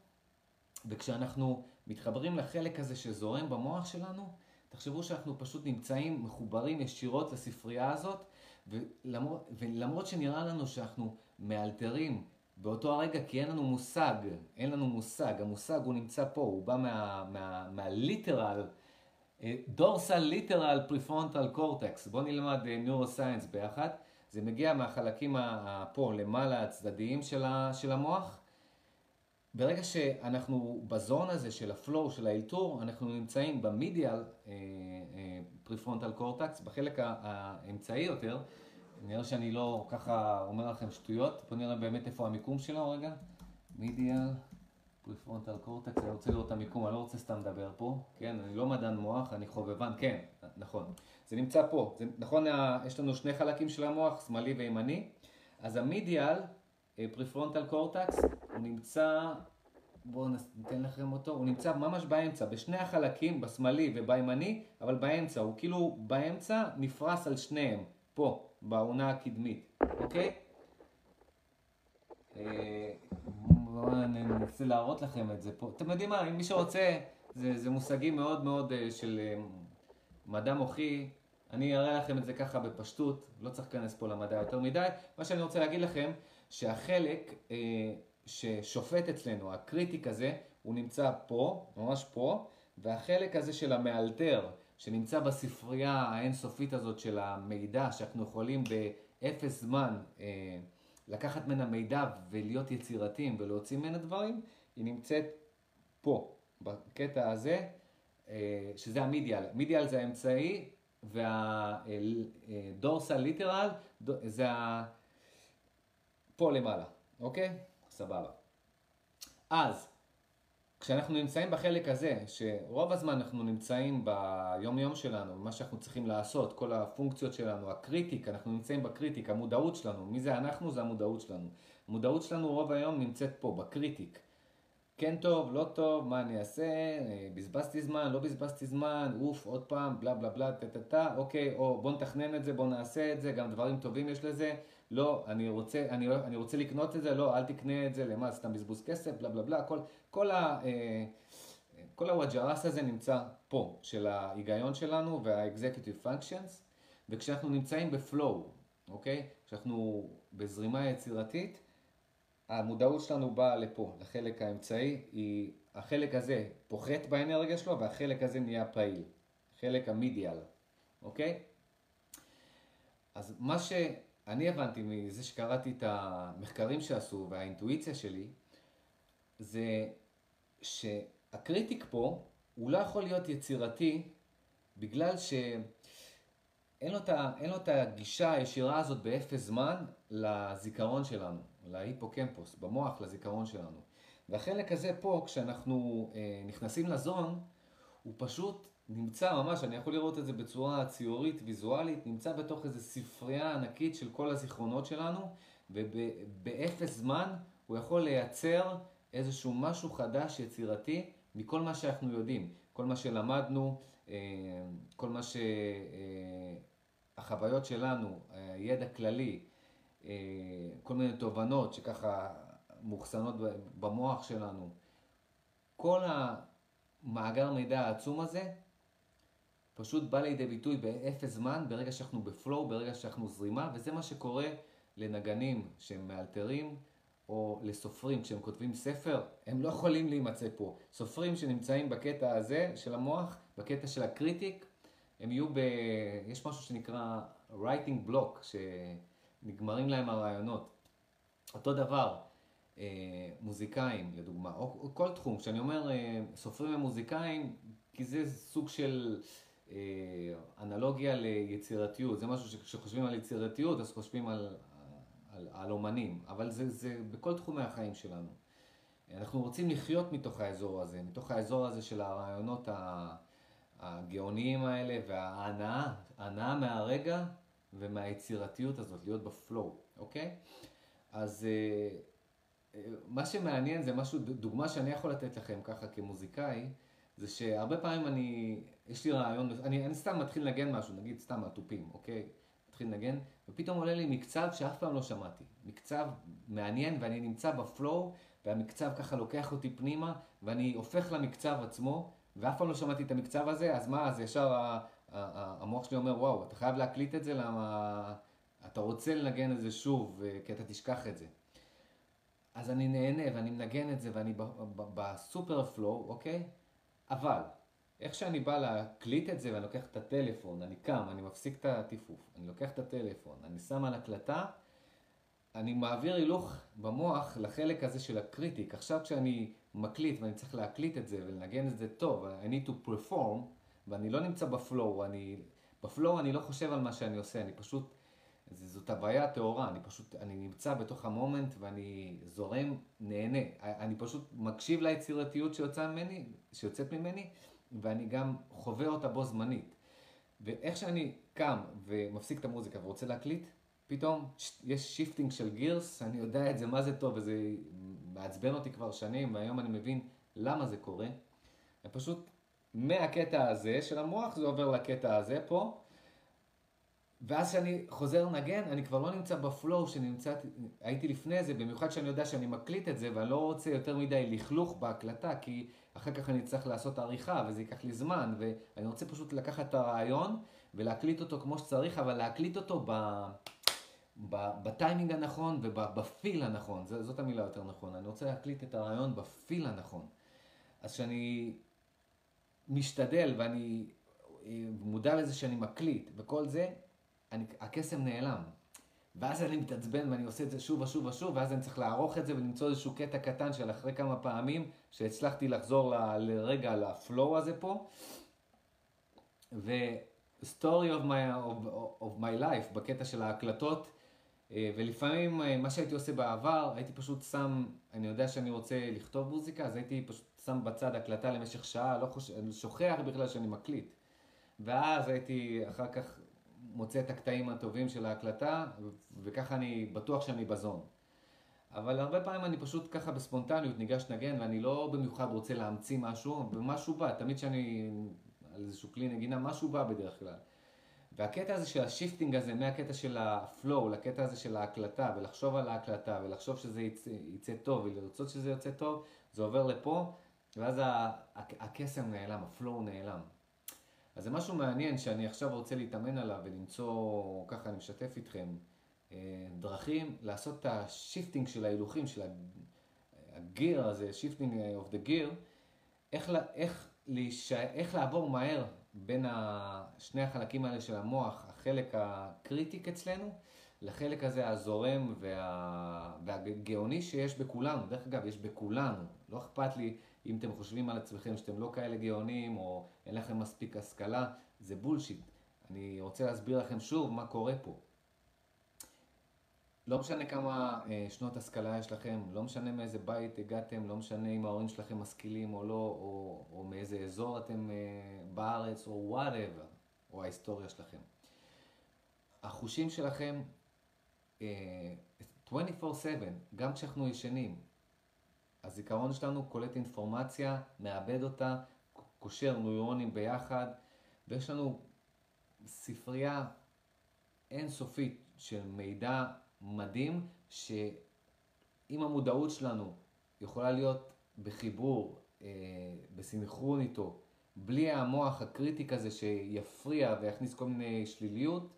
וכשאנחנו מתחברים לחלק הזה שזורם במוח שלנו, תחשבו שאנחנו פשוט נמצאים מחוברים ישירות לספרייה הזאת, ולמרות, ולמרות שנראה לנו שאנחנו מאלתרים באותו הרגע, כי אין לנו מושג, אין לנו מושג, המושג הוא נמצא פה, הוא בא מהליטרל, דורסל ליטרל פריפרונטל קורטקס, בואו נלמד נוירוסייאנס אה, ביחד, זה מגיע מהחלקים פה למעלה הצדדיים של המוח, ברגע שאנחנו ב zone הזה של ה flow, של האלתור, אנחנו נמצאים ב medial prefrontal cortex, בחלק האמצעי יותר, נראה שאני לא ככה אומר לכם שטויות, בואו נראה באמת איפה המיקום שלו רגע. medial prefrontal cortex, אני רוצה לראות את המיקום, אני לא רוצה סתם לדבר פה, כן, אני לא מדען מוח, אני חובבן, כן, נכון. זה נמצא פה, זה, נכון, יש לנו שני חלקים של המוח, שמאלי וימני, אז המידיאל פריפרונטל קורטקס, הוא נמצא, בואו ניתן לכם אותו, הוא נמצא ממש באמצע, בשני החלקים, בשמאלי ובימני, אבל באמצע, הוא כאילו באמצע נפרס על שניהם, פה, בעונה הקדמית, אוקיי? אה, אני ננסה להראות לכם את זה פה. אתם יודעים מה, מי שרוצה, זה, זה מושגים מאוד מאוד אה, של אה, מדע מוחי, אני אראה לכם את זה ככה בפשטות, לא צריך להיכנס פה למדע יותר מדי. מה שאני רוצה להגיד לכם, שהחלק אה, ששופט אצלנו, הקריטי כזה, הוא נמצא פה, ממש פה, והחלק הזה של המאלתר, שנמצא בספרייה האינסופית הזאת של המידע, שאנחנו יכולים באפס זמן אה, לקחת ממנה מידע ולהיות יצירתיים ולהוציא ממנה דברים, היא נמצאת פה, בקטע הזה, אה, שזה ה medial. medial זה האמצעי, וה dorsal lateral זה ה... פה למעלה, אוקיי? סבבה. אז, כשאנחנו נמצאים בחלק הזה, שרוב הזמן אנחנו נמצאים ביום יום שלנו, מה שאנחנו צריכים לעשות, כל הפונקציות שלנו, ה critic, אנחנו נמצאים ב critic, המודעות שלנו, מי זה אנחנו? זה המודעות שלנו. המודעות שלנו רוב היום נמצאת פה, ב critic. כן טוב, לא טוב, מה אני אעשה, אה, בזבזתי זמן, לא בזבזתי זמן, אוף, עוד פעם, בלה בלה בלה, טה טה טה, אוקיי, או בוא נתכנן את זה, בוא נעשה את זה, גם דברים טובים יש לזה, לא, אני רוצה, אני, אני רוצה לקנות את זה, לא, אל תקנה את זה, למה, סתם בזבוז כסף, בלה בלה בלה, כל, כל, ה, אה, כל הוואג'רס הזה נמצא פה, של ההיגיון שלנו וה executive functions, וכשאנחנו נמצאים בפלואו, אוקיי, כשאנחנו בזרימה יצירתית, המודעות שלנו באה לפה, לחלק האמצעי, היא, החלק הזה פוחת באנרגיה שלו והחלק הזה נהיה פעיל, חלק המידיאל, אוקיי? אז מה שאני הבנתי מזה שקראתי את המחקרים שעשו והאינטואיציה שלי, זה שהקריטיק פה, הוא לא יכול להיות יצירתי בגלל שאין לו, לו את הגישה הישירה הזאת באפס זמן לזיכרון שלנו. להיפוקמפוס, במוח, לזיכרון שלנו. והחלק הזה פה, כשאנחנו אה, נכנסים לזון, הוא פשוט נמצא ממש, אני יכול לראות את זה בצורה ציורית, ויזואלית, נמצא בתוך איזו ספרייה ענקית של כל הזיכרונות שלנו, ובאפס זמן הוא יכול לייצר איזשהו משהו חדש, יצירתי, מכל מה שאנחנו יודעים. כל מה שלמדנו, אה, כל מה שהחוויות אה, שלנו, הידע כללי, אה, כל מיני תובנות שככה מאוחסנות במוח שלנו. כל המאגר מידע העצום הזה פשוט בא לידי ביטוי באפס זמן, ברגע שאנחנו בפלואו, ברגע שאנחנו זרימה, וזה מה שקורה לנגנים שהם מאלתרים, או לסופרים כשהם כותבים ספר, הם לא יכולים להימצא פה. סופרים שנמצאים בקטע הזה של המוח, בקטע של הקריטיק, הם יהיו ב... יש משהו שנקרא writing block, ש... נגמרים להם הרעיונות. אותו דבר, אה, מוזיקאים לדוגמה, או, או כל תחום, כשאני אומר אה, סופרים ומוזיקאים, כי זה סוג של אה, אנלוגיה ליצירתיות, זה משהו שכשחושבים על יצירתיות אז חושבים על, על, על אומנים, אבל זה, זה בכל תחומי החיים שלנו. אנחנו רוצים לחיות מתוך האזור הזה, מתוך האזור הזה של הרעיונות הגאוניים האלה וההנאה, ההנאה מהרגע ומהיצירתיות הזאת, להיות בפלואו, אוקיי? אז אה, אה, מה שמעניין זה משהו, דוגמה שאני יכול לתת לכם ככה כמוזיקאי, זה שהרבה פעמים אני, יש לי רעיון, אני, אני סתם מתחיל לנגן משהו, נגיד סתם התופים, אוקיי? מתחיל לנגן, ופתאום עולה לי מקצב שאף פעם לא שמעתי. מקצב מעניין ואני נמצא בפלואו, והמקצב ככה לוקח אותי פנימה, ואני הופך למקצב עצמו, ואף פעם לא שמעתי את המקצב הזה, אז מה, אז ישר המוח שלי אומר, וואו, אתה חייב להקליט את זה, למה אתה רוצה לנגן את זה שוב, כי אתה תשכח את זה. אז אני נהנה ואני מנגן את זה ואני ב super flow, אוקיי? אבל, איך שאני בא להקליט את זה ואני לוקח את הטלפון, אני קם, אני מפסיק את הטיפוף, אני לוקח את הטלפון, אני שם על הקלטה, אני מעביר הילוך במוח לחלק הזה של ה critic. עכשיו כשאני מקליט ואני צריך להקליט את זה ולנגן את זה טוב, I need to perform, ואני לא נמצא ב flow, אני... ב flow אני לא חושב על מה שאני עושה, אני פשוט... זאת הוויה טהורה, אני פשוט, אני נמצא בתוך ה moment ואני זורם, נהנה. אני פשוט מקשיב ליצירתיות שיוצא ממני, שיוצאת ממני, ואני גם חווה אותה בו זמנית. ואיך שאני קם ומפסיק את המוזיקה ורוצה להקליט, פתאום יש shifting של gears, אני יודע את זה, מה זה טוב, וזה מעצבן אותי כבר שנים, והיום אני מבין למה זה קורה. אני פשוט מהקטע הזה של המוח זה עובר לקטע הזה פה, ואז כשאני חוזר לנגן, אני כבר לא נמצא בפלואו שהייתי לפני זה, במיוחד שאני יודע שאני מקליט את זה, ואני לא רוצה יותר מדי לכלוך בהקלטה, כי אחר כך אני צריך לעשות עריכה, וזה ייקח לי זמן, ואני רוצה פשוט לקחת את הרעיון, ולהקליט אותו כמו שצריך, אבל להקליט אותו ב... בטיימינג הנכון ובפיל הנכון, זאת המילה יותר נכון. אני רוצה להקליט את הרעיון בפיל הנכון. אז כשאני משתדל ואני אה, מודע לזה שאני מקליט וכל זה, אני, הקסם נעלם. ואז אני מתעצבן ואני עושה את זה שוב ושוב ושוב, ואז אני צריך לערוך את זה ולמצוא איזשהו קטע קטן של אחרי כמה פעמים שהצלחתי לחזור ל, לרגע לפלואו הזה פה. ו-story of my, of, of my life בקטע של ההקלטות, אה, ולפעמים אה, מה שהייתי עושה בעבר, הייתי פשוט שם, אני יודע שאני רוצה לכתוב מוזיקה, אז הייתי פשוט שם בצד הקלטה למשך שעה, לא אני שוכח בכלל שאני מקליט. ואז הייתי אחר כך מוצא את הקטעים הטובים של ההקלטה, וככה אני בטוח שאני ב zone. אבל הרבה פעמים אני פשוט ככה בספונטניות ניגש נגן, ואני לא במיוחד רוצה להמציא משהו, ומשהו בא, תמיד כשאני על איזשהו כלי נגינה, משהו בא בדרך כלל. והקטע הזה של ה shifting הזה, מהקטע של ה flow לקטע הזה של ההקלטה, ולחשוב על ההקלטה, ולחשוב שזה יצא, יצא טוב, ולרצות שזה יוצא טוב, זה עובר לפה, ואז הקסם נעלם, ה flow נעלם. אז זה משהו מעניין שאני עכשיו רוצה להתאמן עליו ולמצוא, ככה אני משתף איתכם, אה, דרכים לעשות את ה shifting של ההילוכים, של הגיר הזה, shifting איך, איך, להיש... איך לעבור מהר בין שני החלקים האלה של המוח, החלק ה critic אצלנו, לחלק הזה הזורם וה... והגאוני שיש בכולנו. דרך אגב, יש בכולנו. לא אכפת לי אם אתם חושבים על עצמכם שאתם לא כאלה גאונים, או אין לכם מספיק השכלה, זה bullshit. אני רוצה להסביר לכם שוב מה קורה פה. לא משנה כמה אה, שנות השכלה יש לכם, לא משנה מאיזה בית הגעתם, לא משנה אם ההורים שלכם משכילים או לא, או, או מאיזה אזור אתם אה, בארץ, או whatever, או ההיסטוריה שלכם. החושים שלכם אה, 24/7, גם כשאנחנו ישנים, הזיכרון שלנו קולט אינפורמציה, מאבד אותה, קושר נוירונים ביחד, ויש לנו ספרייה אינסופית של מידע מדהים, שאם המודעות שלנו יכולה להיות בחיבור, אה, בסינכרון איתו, בלי המוח הקריטי כזה שיפריע ויכניס כל מיני שליליות,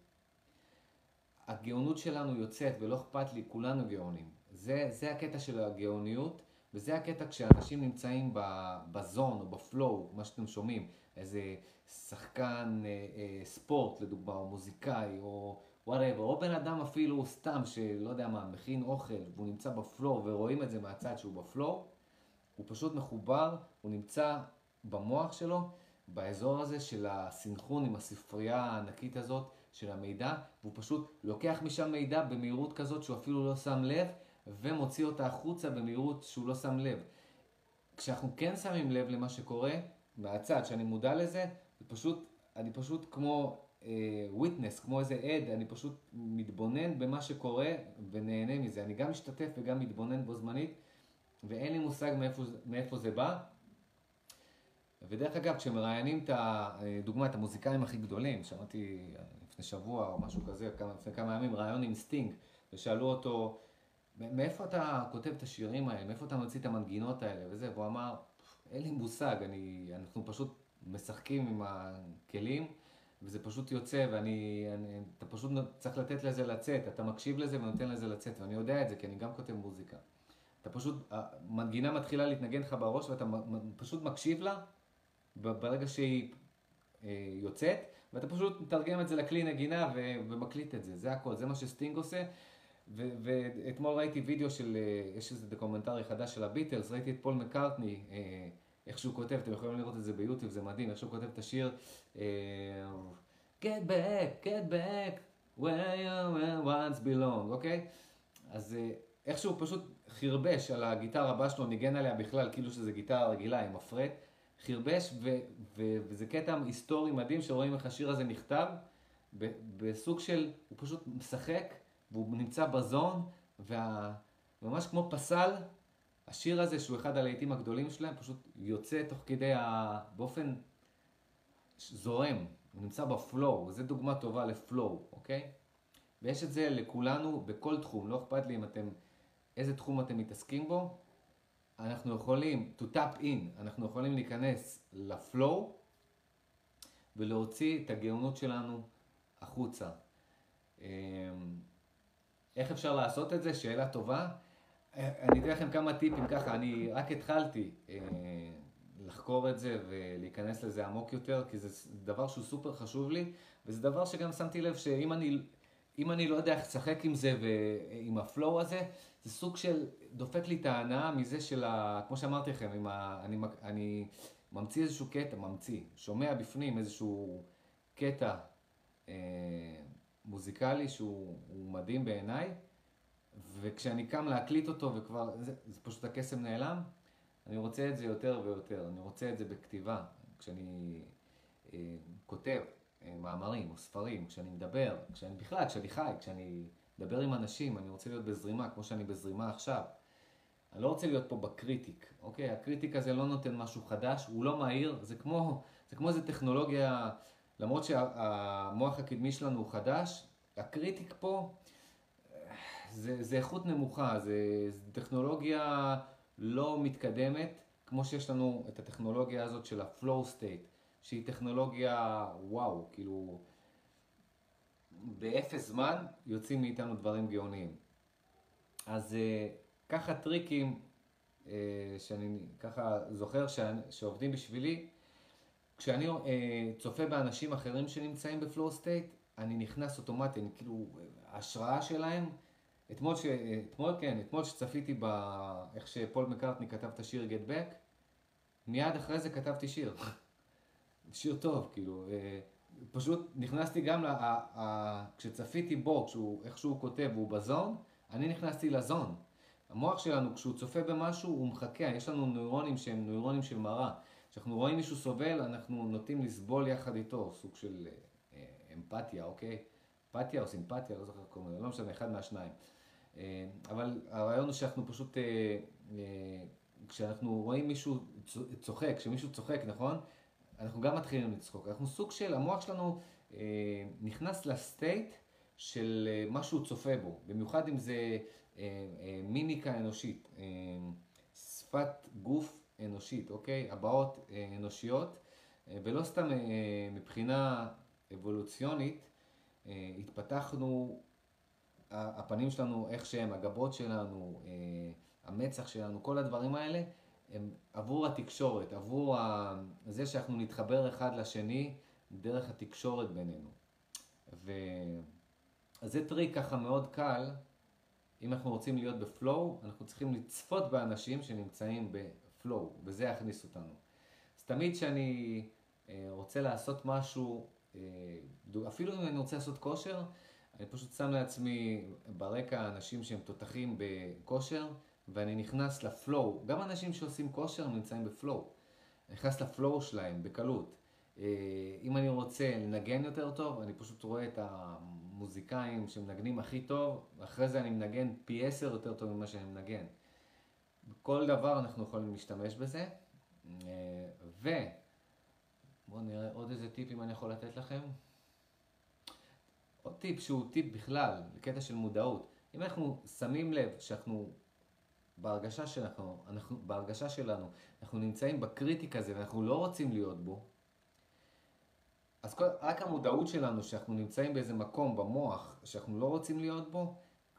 הגאונות שלנו יוצאת ולא אכפת לי, כולנו גאונים. זה, זה הקטע של הגאוניות, וזה הקטע כשאנשים נמצאים ב zone או ב flow, מה שאתם שומעים, איזה שחקן אה, אה, ספורט לדוגמה, או מוזיקאי, או whatever, או בן אדם אפילו סתם שלא יודע מה, מכין אוכל, והוא נמצא ב flow ורואים את זה מהצד שהוא ב flow, הוא פשוט מחובר, הוא נמצא במוח שלו, באזור הזה של הסינכרון עם הספרייה הענקית הזאת של המידע, והוא פשוט לוקח משם מידע במהירות כזאת שהוא אפילו לא שם לב, ומוציא אותה החוצה במהירות שהוא לא שם לב. כשאנחנו כן שמים לב למה שקורה, מהצד, שאני מודע לזה, זה פשוט, אני פשוט כמו וויטנס, uh, כמו איזה עד, אני פשוט מתבונן במה שקורה ונהנה מזה. אני גם משתתף וגם מתבונן בו זמנית, ואין לי מושג מאיפה, מאיפה זה בא. ודרך אגב, כשמראיינים את הדוגמה, את המוזיקאים הכי גדולים, שמעתי לפני שבוע או משהו כזה, לפני כמה ימים, ראיון עם סטינג, ושאלו אותו, מאיפה אתה כותב את השירים האלה, מאיפה אתה מוציא את המנגינות האלה וזה, והוא אמר, אין לי מושג, אני, אנחנו פשוט משחקים עם הכלים, וזה פשוט יוצא, ואני, אני, אתה פשוט צריך לתת לזה לצאת, אתה מקשיב לזה ונותן לזה לצאת, ואני יודע את זה, כי אני גם כותב מוזיקה. אתה פשוט, המנגינה מתחילה להתנגן לך בראש, ואתה פשוט מקשיב לה, ברגע שהיא אה, יוצאת, ואתה פשוט מתרגם את זה לכלי נגינה ומקליט את זה, זה הכל, זה מה שסטינג עושה. ואתמול ראיתי וידאו של, אה, יש איזה documentary חדש של הביטלס, ראיתי את פול מקארטני, אה, איך שהוא כותב, אתם יכולים לראות את זה ביוטיוב, זה מדהים, איך שהוא כותב את השיר אה, Get back, get back, where you once belonged, אוקיי? אז איך שהוא פשוט חירבש על הגיטרה הבס שלו, ניגן עליה בכלל, כאילו שזה גיטרה רגילה עם ה fret, חרבש, וזה קטע היסטורי מדהים שרואים איך השיר הזה נכתב, בסוג של, הוא פשוט משחק. והוא נמצא בזון, וממש כמו פסל, השיר הזה, שהוא אחד הלהיטים הגדולים שלהם, פשוט יוצא תוך כדי, ה... באופן זורם, הוא נמצא בפלואו, זו דוגמה טובה לפלואו, אוקיי? ויש את זה לכולנו בכל תחום, לא אכפת לי אם אתם, איזה תחום אתם מתעסקים בו, אנחנו יכולים to tap in, אנחנו יכולים להיכנס לפלואו, ולהוציא את הגאונות שלנו החוצה. איך אפשר לעשות את זה? שאלה טובה. אני אתן לכם כמה טיפים ככה, אני רק התחלתי אה, לחקור את זה ולהיכנס לזה עמוק יותר, כי זה דבר שהוא סופר חשוב לי, וזה דבר שגם שמתי לב שאם אני, אם אני לא יודע איך לשחק עם זה ועם הפלואו הזה, זה סוג של דופק לי את ההנאה מזה של ה... כמו שאמרתי לכם, ה, אני, אני ממציא איזשהו קטע, ממציא, שומע בפנים איזשהו קטע אה, מוזיקלי שהוא מדהים בעיניי, וכשאני קם להקליט אותו וכבר, זה, זה פשוט הקסם נעלם, אני רוצה את זה יותר ויותר, אני רוצה את זה בכתיבה, כשאני אה, כותב אה, מאמרים או ספרים, כשאני מדבר, כשאני בכלל, כשאני חי, כשאני מדבר עם אנשים, אני רוצה להיות בזרימה, כמו שאני בזרימה עכשיו. אני לא רוצה להיות פה ב critic, אוקיי? ה critic הזה לא נותן משהו חדש, הוא לא מהיר, זה כמו, זה כמו איזה טכנולוגיה, למרות שהמוח הקדמי שלנו הוא חדש, ה critic פה זה, זה איכות נמוכה, זה, זה טכנולוגיה לא מתקדמת, כמו שיש לנו את הטכנולוגיה הזאת של ה-flow state, שהיא טכנולוגיה וואו, כאילו באפס זמן יוצאים מאיתנו דברים גאוניים. אז uh, ככה טריקים uh, שאני ככה זוכר. שעובדים בשבילי, כשאני uh, צופה באנשים אחרים שנמצאים ב flow state, אני נכנס אוטומטי, אני כאילו, ההשראה שלהם אתמול, ש... אתמול כן, אתמול שצפיתי ב... איך שפול מקארטני כתב את השיר Get Back, מיד אחרי זה כתבתי שיר. <laughs> שיר טוב, כאילו. אה, פשוט נכנסתי גם ל... כשצפיתי בו, כשהוא, איך שהוא כותב והוא בזון, אני נכנסתי לזון. המוח שלנו, כשהוא צופה במשהו, הוא מחכה. יש לנו נוירונים שהם נוירונים של מראה. כשאנחנו רואים מישהו סובל, אנחנו נוטים לסבול יחד איתו, סוג של אה, אמפתיה, אוקיי? אמפתיה או סימפתיה, לא זוכר איך קוראים לא משנה, אחד מהשניים. אה, אבל הרעיון הוא שאנחנו פשוט, אה, אה, כשאנחנו רואים מישהו צוחק, כשמישהו צוחק, נכון? אנחנו גם מתחילים לצחוק. אנחנו סוג של, המוח שלנו נכנס לסטייט של מה שהוא צופה בו, במיוחד אם זה מימיקה אנושית, שפת גוף אנושית, אוקיי? הבעות אנושיות, ולא סתם מבחינה אבולוציונית, התפתחנו הפנים שלנו, איך שהם, הגבות שלנו, אה, המצח שלנו, כל הדברים האלה, הם עבור התקשורת, עבור זה שאנחנו נתחבר אחד לשני דרך התקשורת בינינו. ו... אז זה טריק ככה מאוד קל, אם אנחנו רוצים להיות ב flow, אנחנו צריכים לצפות באנשים שנמצאים ב flow, וזה יכניס אותנו. אז תמיד כשאני אה, רוצה לעשות משהו, אה, אפילו אם אני רוצה לעשות כושר, אני פשוט שם לעצמי ברקע אנשים שהם תותחים בכושר, ואני נכנס לפלואו. גם אנשים שעושים כושר נמצאים בפלואו. נכנס לפלואו שלהם בקלות. אה, אם אני רוצה לנגן יותר טוב, אני פשוט רואה את המוזיקאים שמנגנים הכי טוב, ואחרי זה אני מנגן פי עשר יותר טוב ממה שאני מנגן. בכל דבר אנחנו יכולים להשתמש בזה. אה, ו... בואו נראה עוד איזה טיפים אני יכול לתת לכם. עוד טיפ שהוא טיפ בכלל, קטע של מודעות. אם אנחנו שמים לב שאנחנו בהרגשה שלנו, אנחנו, בהרגשה שלנו, אנחנו נמצאים ב critic הזה ואנחנו לא רוצים להיות בו, אז כל, רק המודעות שלנו שאנחנו נמצאים באיזה מקום במוח שאנחנו לא רוצים להיות בו,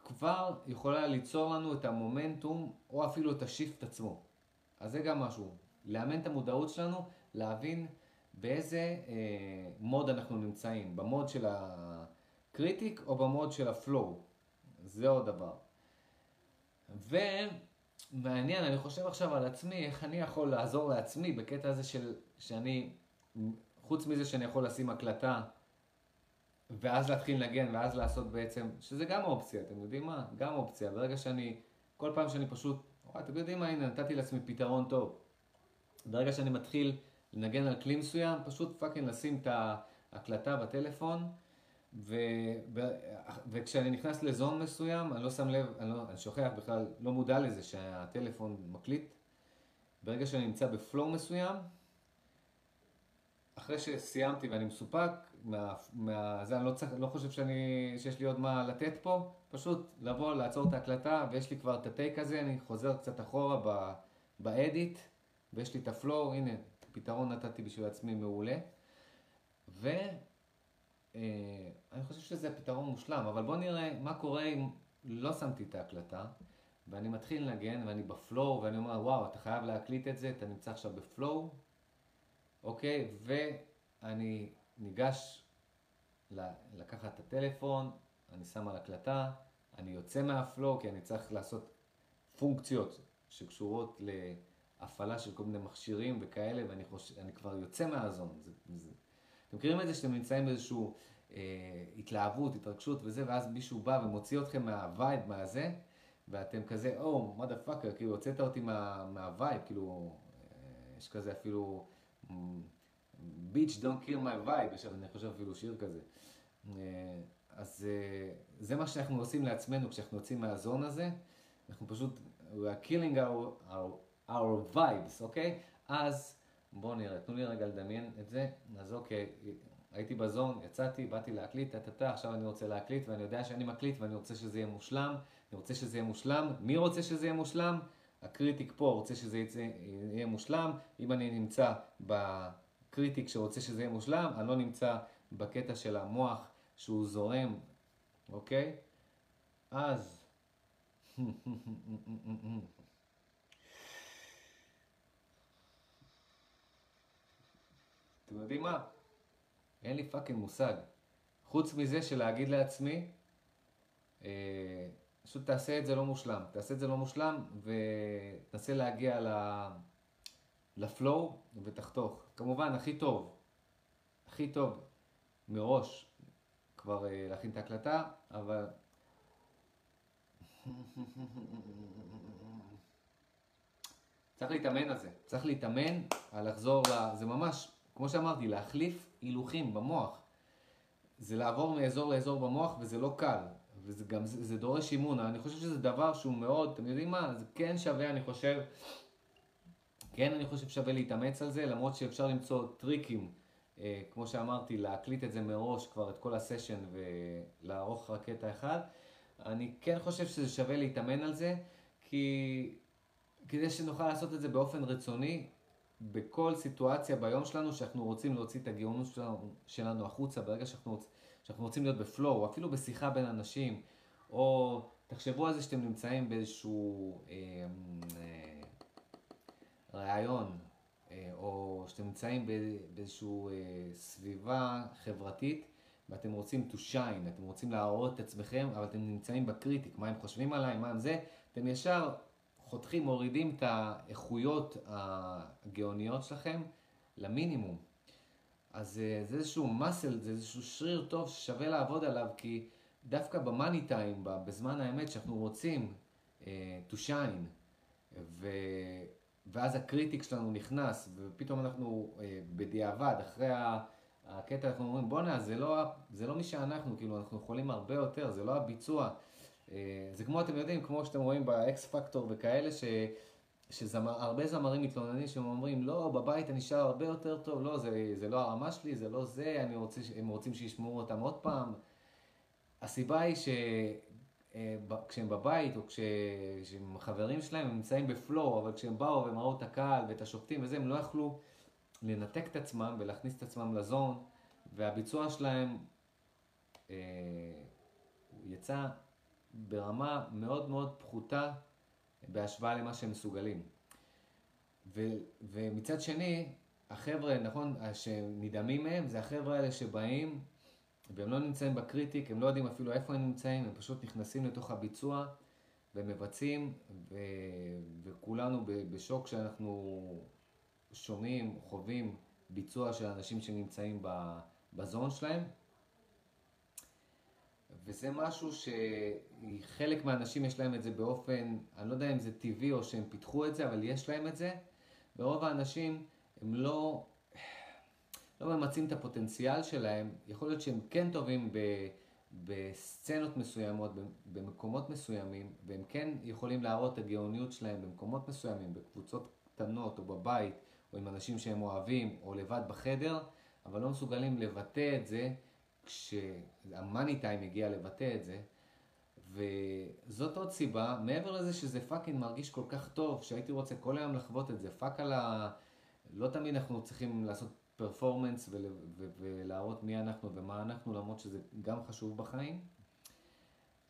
כבר יכולה ליצור לנו את המומנטום או אפילו את ה shift עצמו. אז זה גם משהו, לאמן את המודעות שלנו, להבין באיזה אה, mode אנחנו נמצאים, ב mode של ה... critic או ב mode של ה flow. זה עוד דבר. ומעניין, אני חושב עכשיו על עצמי, איך אני יכול לעזור לעצמי בקטע הזה של, שאני, חוץ מזה שאני יכול לשים הקלטה ואז להתחיל לנגן ואז לעשות בעצם, שזה גם אופציה, אתם יודעים מה? גם אופציה. ברגע שאני, כל פעם שאני פשוט, וואי, אתם יודעים מה, הנה, נתתי לעצמי פתרון טוב. ברגע שאני מתחיל לנגן על כלי מסוים, פשוט fucking לשים את ההקלטה בטלפון. ו, וכשאני נכנס ל zone מסוים, אני לא שם לב, אני, לא, אני שוכח בכלל, לא מודע לזה שהטלפון מקליט. ברגע שאני נמצא ב flow מסוים, אחרי שסיימתי ואני מסופק, מה, מה, זה, אני לא, צריך, לא חושב שאני, שיש לי עוד מה לתת פה, פשוט לבוא, לעצור את ההקלטה, ויש לי כבר את ה take הזה, אני חוזר קצת אחורה ב edit, ויש לי את ה flow, הנה, פתרון נתתי בשביל עצמי מעולה. ואני אה, חושב שזה פתרון מושלם, אבל בואו נראה מה קורה אם לא שמתי את ההקלטה, ואני מתחיל לנגן ואני ב flow, ואני אומר, וואו, אתה חייב להקליט את זה, אתה נמצא עכשיו ב flow, אוקיי? ואני ניגש לקחת את הטלפון, אני שם על הקלטה, אני יוצא מה flow כי אני צריך לעשות פונקציות שקשורות להפעלה של כל מיני מכשירים וכאלה, ואני חושב, כבר יוצא מה zone. זה, זה. אתם מכירים את זה שאתם נמצאים באיזושהי אה, התלהבות, התרגשות וזה, ואז מישהו בא ומוציא אתכם מה vibe, מהזה, ואתם כזה, או, what the fuck, כאילו, הוצאת אותי מה, כאילו, אה, יש כזה אפילו, bitch don't kill my vibe, יש אני חושב אפילו שיר כזה. אה, אז אה, זה מה שאנחנו עושים לעצמנו כשאנחנו יוצאים מהזון הזה, אנחנו פשוט, we are killing our, our, our vibes, אוקיי? אז בואו נראה, תנו לי רגע לדמיין את זה, אז אוקיי, הייתי בזון, יצאתי, באתי להקליט, טה-טה-טה, עכשיו אני רוצה להקליט, ואני יודע שאני מקליט, ואני רוצה שזה יהיה מושלם, אני רוצה שזה יהיה מושלם, מי רוצה שזה יהיה מושלם? הקריטיק פה רוצה שזה יצא, יהיה מושלם, אם אני נמצא ב critic שרוצה שזה יהיה מושלם, אני לא נמצא בקטע של המוח שהוא זורם, אוקיי? אז... אתם יודעים מה? אין לי fucking מושג. חוץ מזה של להגיד לעצמי, אה, פשוט תעשה את זה לא מושלם. תעשה את זה לא מושלם ותנסה להגיע לפלואו ותחתוך. כמובן, הכי טוב, הכי טוב מראש כבר אה, להכין את ההקלטה, אבל... <laughs> צריך להתאמן על זה. צריך להתאמן על לחזור ל... זה ממש, כמו שאמרתי, להחליף הילוכים במוח. זה לעבור מאזור לאזור במוח וזה לא קל. וזה גם, זה, זה דורש אימון. אני חושב שזה דבר שהוא מאוד, אתם יודעים מה? זה כן שווה, אני חושב, כן אני חושב שווה להתאמץ על זה, למרות שאפשר למצוא טריקים. אה, כמו שאמרתי, להקליט את זה מראש כבר את כל הסשן ולערוך רק קטע אחד. אני כן חושב שזה שווה להתאמן על זה, כי כדי שנוכל לעשות את זה באופן רצוני, בכל סיטואציה ביום שלנו שאנחנו רוצים להוציא את הגאונות שלנו, שלנו החוצה, ברגע שאנחנו, שאנחנו רוצים להיות בפלואו, אפילו בשיחה בין אנשים, או תחשבו על זה שאתם נמצאים באיזשהו אה, אה, ראיון, אה, או שאתם נמצאים באיזושהי אה, סביבה חברתית ואתם רוצים to shine, אתם רוצים להראות את עצמכם, אבל אתם נמצאים ב critic, מה הם חושבים עליי, מה הם זה, אתם ישר חותכים, מורידים את האיכויות הגאוניות שלכם למינימום. אז אה, זה איזשהו muscle, זה איזשהו שריר טוב ששווה לעבוד עליו, כי דווקא ב money time, בזמן האמת שאנחנו רוצים to shine. ואז ה critic שלנו נכנס, ופתאום אנחנו אה, בדיעבד, אחרי הקטע אנחנו אומרים, בואנה, זה, לא, זה לא מי שאנחנו, כאילו, אנחנו יכולים הרבה יותר, זה לא הביצוע. אה, זה כמו, אתם יודעים, כמו שאתם רואים ב X Factor וכאלה, ש... שהרבה זמרים מתלוננים שהם אומרים, לא, בבית אני שר הרבה יותר טוב, לא, זה, זה לא הרמה שלי, זה לא זה, אני רוצה, הם רוצים שישמעו אותם עוד פעם. הסיבה היא ש... כשהם בבית או כשהם חברים שלהם, הם נמצאים בפלואו, אבל כשהם באו והם ראו את הקהל ואת השופטים וזה, הם לא יכלו לנתק את עצמם ולהכניס את עצמם לזון, והביצוע שלהם אה, יצא ברמה מאוד מאוד פחותה בהשוואה למה שהם מסוגלים. ו, ומצד שני, החבר'ה, נכון, שנדהמים מהם, זה החבר'ה האלה שבאים והם לא נמצאים ב critic, הם לא יודעים אפילו איפה הם נמצאים, הם פשוט נכנסים לתוך הביצוע ומבצעים, ו... וכולנו בשוק שאנחנו שומעים, חווים ביצוע של אנשים שנמצאים ב zone שלהם. וזה משהו שחלק מהאנשים יש להם את זה באופן, אני לא יודע אם זה טבעי או שהם פיתחו את זה, אבל יש להם את זה. ורוב האנשים הם לא לא ממצים את הפוטנציאל שלהם, יכול להיות שהם כן טובים ב, בסצנות מסוימות, במקומות מסוימים, והם כן יכולים להראות את הגאוניות שלהם במקומות מסוימים, בקבוצות קטנות או בבית, או עם אנשים שהם אוהבים, או לבד בחדר, אבל לא מסוגלים לבטא את זה כשה money time הגיע לבטא את זה. וזאת עוד סיבה, מעבר לזה שזה fucking מרגיש כל כך טוב, שהייתי רוצה כל היום לחוות את זה, fuck על ה... לא תמיד אנחנו צריכים לעשות פרפורמנס ולהראות מי אנחנו ומה אנחנו, למרות שזה גם חשוב בחיים.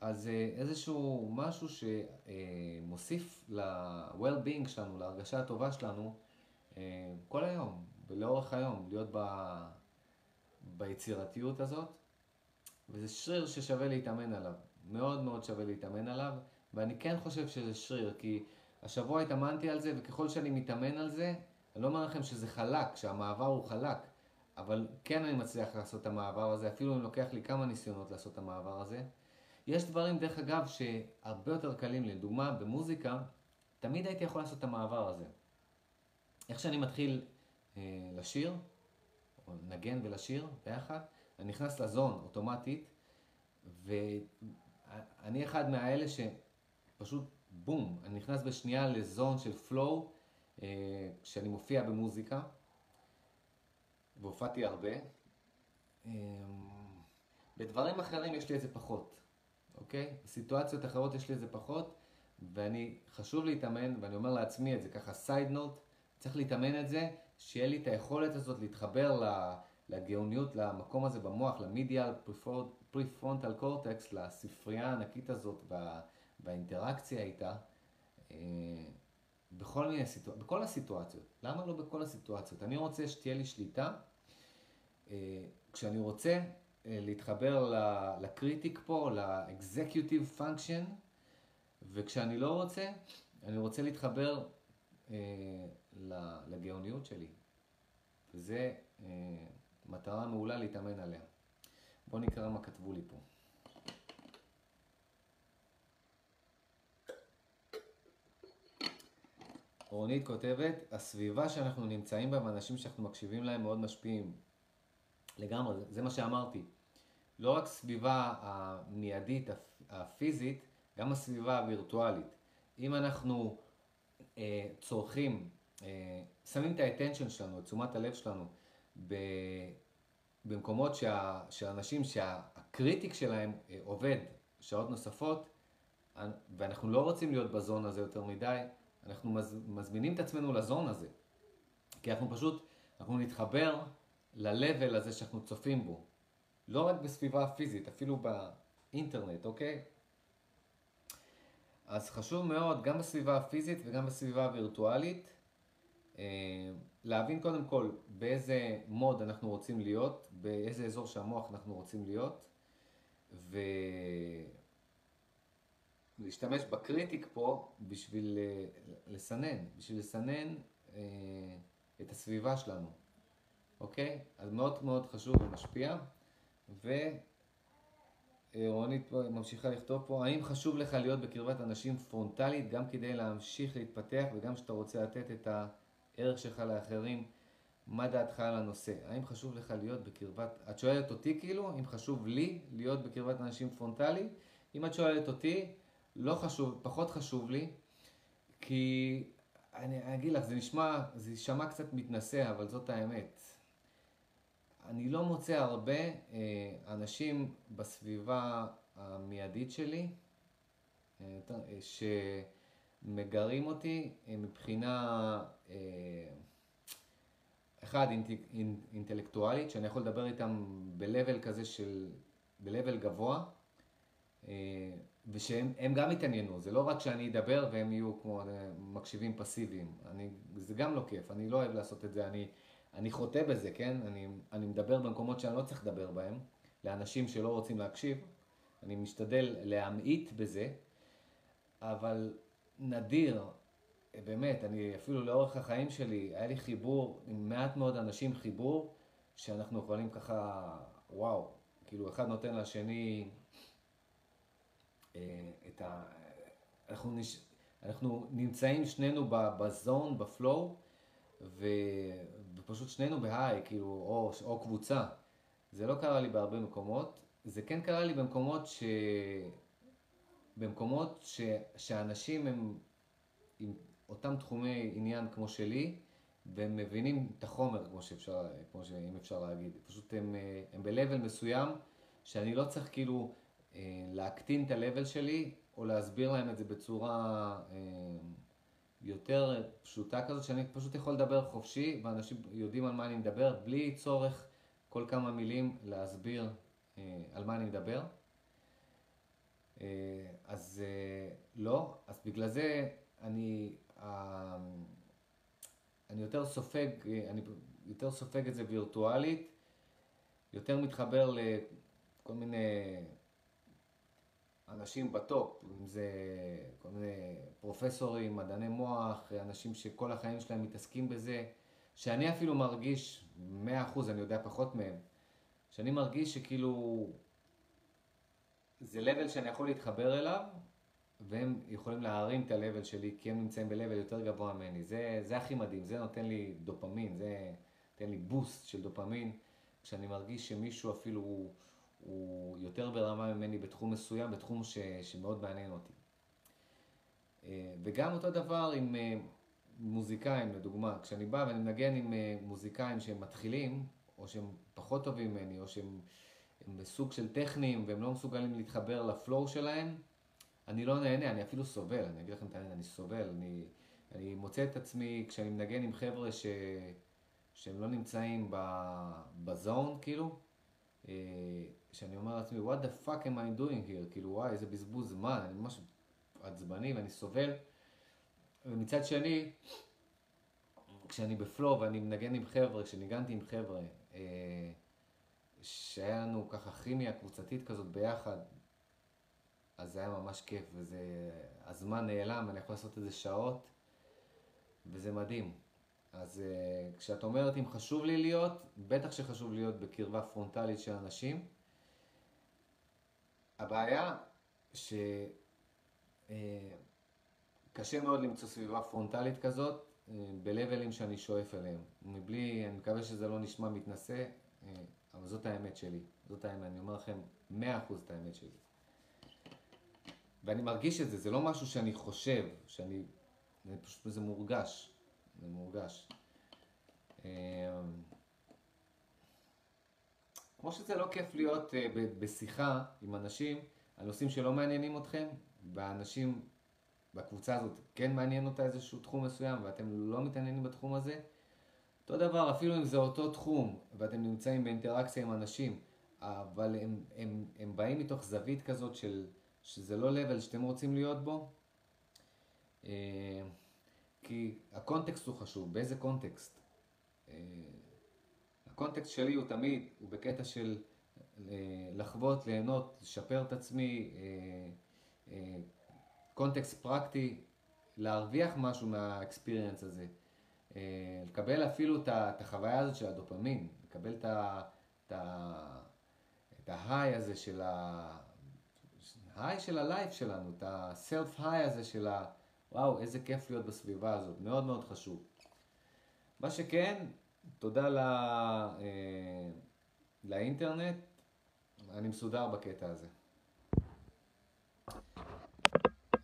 אז אה, איזשהו משהו שמוסיף ל-well-being שלנו, להרגשה הטובה שלנו, אה, כל היום ולאורך היום, להיות ב... ביצירתיות הזאת, וזה שריר ששווה להתאמן עליו, מאוד מאוד שווה להתאמן עליו, ואני כן חושב שזה שריר, כי השבוע התאמנתי על זה, וככל שאני מתאמן על זה, אני לא אומר לכם שזה חלק, שהמעבר הוא חלק, אבל כן אני מצליח לעשות את המעבר הזה, אפילו אם לוקח לי כמה ניסיונות לעשות את המעבר הזה. יש דברים, דרך אגב, שהרבה יותר קלים לי. לדוגמה, במוזיקה, תמיד הייתי יכול לעשות את המעבר הזה. איך שאני מתחיל אה, לשיר, או לנגן ולשיר ביחד, אני נכנס לזון אוטומטית, ואני אחד מהאלה שפשוט בום, אני נכנס בשנייה לזון של פלואו, כשאני מופיע במוזיקה, והופעתי הרבה. אה, בדברים אחרים יש לי את זה פחות, אוקיי? בסיטואציות אחרות יש לי את זה פחות, ואני, חשוב להתאמן, ואני אומר לעצמי את זה ככה, סייד נוט, צריך להתאמן את זה, שיהיה לי את היכולת הזאת להתחבר לגאוניות, למקום הזה במוח, למידיאל פריפרונטל קורטקס, לספרייה הענקית הזאת וה, והאינטראקציה איתה, אה, בכל מיני סיטואציות, בכל הסיטואציות. למה לא בכל הסיטואציות? אני רוצה שתהיה לי שליטה. אה, כשאני רוצה אה, להתחבר לקריטיק פה, ל-executive function, וכשאני לא רוצה, אני רוצה להתחבר לגאוניות שלי. וזה אה, מטרה מעולה להתאמן עליה. בואו נקרא מה כתבו לי פה. רונית כותבת, הסביבה שאנחנו נמצאים בה ואנשים שאנחנו מקשיבים להם מאוד משפיעים. לגמרי, זה מה שאמרתי. לא רק סביבה המיידית, הפיזית, גם הסביבה הווירטואלית. אם אנחנו אה, צורכים אה, שמים את ה attention שלנו, את תשומת הלב שלנו, ב, במקומות שה, שאנשים שה critic שלהם אה, עובד שעות נוספות, ואנחנו לא רוצים להיות ב zone הזה יותר מדי, אנחנו מז, מזמינים את עצמנו ל zone הזה. כי אנחנו פשוט, אנחנו נתחבר ל-level הזה שאנחנו צופים בו. לא רק בסביבה הפיזית, אפילו באינטרנט, אוקיי? אז חשוב מאוד, גם בסביבה הפיזית וגם בסביבה הווירטואלית, אה, להבין קודם כל באיזה mode אנחנו רוצים להיות, באיזה אזור שהמוח אנחנו רוצים להיות, ולהשתמש ב critic פה בשביל אה, לסנן, בשביל לסנן אה, את הסביבה שלנו, אוקיי? אז מאוד מאוד חשוב ומשפיע. ורונית ממשיכה לכתוב פה, האם חשוב לך להיות בקרבת אנשים פרונטלית גם כדי להמשיך להתפתח וגם כשאתה רוצה לתת את ה... ערך שלך לאחרים, מה דעתך על הנושא? האם חשוב לך להיות בקרבת... את שואלת אותי כאילו, אם חשוב לי להיות בקרבת אנשים פרונטלי? אם את שואלת אותי, לא חשוב, פחות חשוב לי, כי אני אגיד לך, זה נשמע, זה יישמע קצת מתנשא, אבל זאת האמת. אני לא מוצא הרבה אה, אנשים בסביבה המיידית שלי, אה, ש... מגרים אותי אה, מבחינה, אה, אחד, אינט, אינטלקטואלית, שאני יכול לדבר איתם ב-level כזה של, ב-level גבוה, אה, ושהם גם יתעניינו, זה לא רק שאני אדבר והם יהיו כמו מקשיבים פסיביים, אני, זה גם לא כיף, אני לא אוהב לעשות את זה, אני, אני חוטא בזה, כן? אני, אני מדבר במקומות שאני לא צריך לדבר בהם, לאנשים שלא רוצים להקשיב, אני משתדל להמעיט בזה, אבל נדיר, באמת, אני אפילו לאורך החיים שלי, היה לי חיבור עם מעט מאוד אנשים, חיבור שאנחנו יכולים ככה, וואו, כאילו אחד נותן לשני אה, את ה... אנחנו, נש... אנחנו נמצאים שנינו בזון, בפלואו, ו... ופשוט שנינו בהיי, כאילו, או, או קבוצה. זה לא קרה לי בהרבה מקומות, זה כן קרה לי במקומות ש... במקומות ש, שאנשים הם עם אותם תחומי עניין כמו שלי, והם מבינים את החומר, כמו שאפשר, כמו שאם אפשר להגיד. פשוט הם, הם ב-level מסוים, שאני לא צריך כאילו אה, להקטין את ה-level שלי, או להסביר להם את זה בצורה אה, יותר פשוטה כזאת, שאני פשוט יכול לדבר חופשי, ואנשים יודעים על מה אני מדבר, בלי צורך כל כמה מילים להסביר אה, על מה אני מדבר. אה, אז אה, לא, אז בגלל זה אני, אה, אני יותר סופג, אה, אני יותר סופג את זה וירטואלית, יותר מתחבר לכל מיני אנשים בטופ, אם זה כל מיני פרופסורים, מדעני מוח, אנשים שכל החיים שלהם מתעסקים בזה, שאני אפילו מרגיש, מאה אחוז, אני יודע פחות מהם, שאני מרגיש שכאילו זה level שאני יכול להתחבר אליו, והם יכולים להרים את ה-level שלי, כי הם נמצאים ב-level יותר גבוה ממני. זה, זה הכי מדהים, זה נותן לי דופמין, זה נותן לי בוסט של דופמין, כשאני מרגיש שמישהו אפילו הוא... יותר ברמה ממני בתחום מסוים, בתחום ש, שמאוד מעניין אותי. אה, וגם אותו דבר עם אה, מוזיקאים, לדוגמה, כשאני בא ואני מנגן עם אה, מוזיקאים שהם מתחילים, או שהם פחות טובים ממני, או שהם בסוג של טכניים והם לא מסוגלים להתחבר לפלואו שלהם, אני לא נהנה, אני אפילו סובל, אני אגיד לכם את האמת, אני סובל, אני, אני מוצא את עצמי כשאני מנגן עם חבר'ה ש, שהם לא נמצאים בזון, כאילו, שאני אומר לעצמי, what the fuck am I doing here? כאילו, וואי, איזה בזבוז זמן, אני ממש עצבני ואני סובל. ומצד שני, כשאני בפלואו ואני מנגן עם חבר'ה, כשניגנתי עם חבר'ה, אה, שהיה לנו ככה כימיה קבוצתית כזאת ביחד, אז זה היה ממש כיף, וזה, הזמן נעלם, אני יכול לעשות איזה שעות, וזה מדהים. אז uh, כשאת אומרת אם חשוב לי להיות, בטח שחשוב להיות בקרבה פרונטלית של אנשים. הבעיה שקשה אה, מאוד למצוא סביבה פרונטלית כזאת אה, בלבלים שאני שואף אליהם. מבלי, אני מקווה שזה לא נשמע מתנשא, אה, אבל זאת האמת שלי. זאת האמת, אני אומר לכם, מאה אחוז את האמת שלי. ואני מרגיש את זה, זה לא משהו שאני חושב, שאני, זה פשוט, זה מורגש, זה מורגש. כמו שזה לא כיף להיות uh, בשיחה עם אנשים על נושאים שלא מעניינים אתכם, והאנשים בקבוצה הזאת כן מעניין אותה איזשהו תחום מסוים, ואתם לא מתעניינים בתחום הזה, אותו דבר, אפילו אם זה אותו תחום, ואתם נמצאים באינטראקציה עם אנשים, אבל הם, הם, הם באים מתוך זווית כזאת של, שזה לא level שאתם רוצים להיות בו, uh, כי הקונטקסט הוא חשוב, באיזה קונטקסט? הקונטקסט שלי הוא תמיד, הוא בקטע של אה, לחוות, ליהנות, לשפר את עצמי, אה, אה, קונטקסט פרקטי, להרוויח משהו מהאקספיריאנס הזה. לקבל אפילו את החוויה הזאת של הדופמין, לקבל את ההיי הזה של ה... ההיי של הלייף שלנו, את הסלף היי הזה של ה... וואו, איזה כיף להיות בסביבה הזאת, מאוד מאוד חשוב. מה שכן, תודה ל... אה, לאינטרנט, אני מסודר בקטע הזה.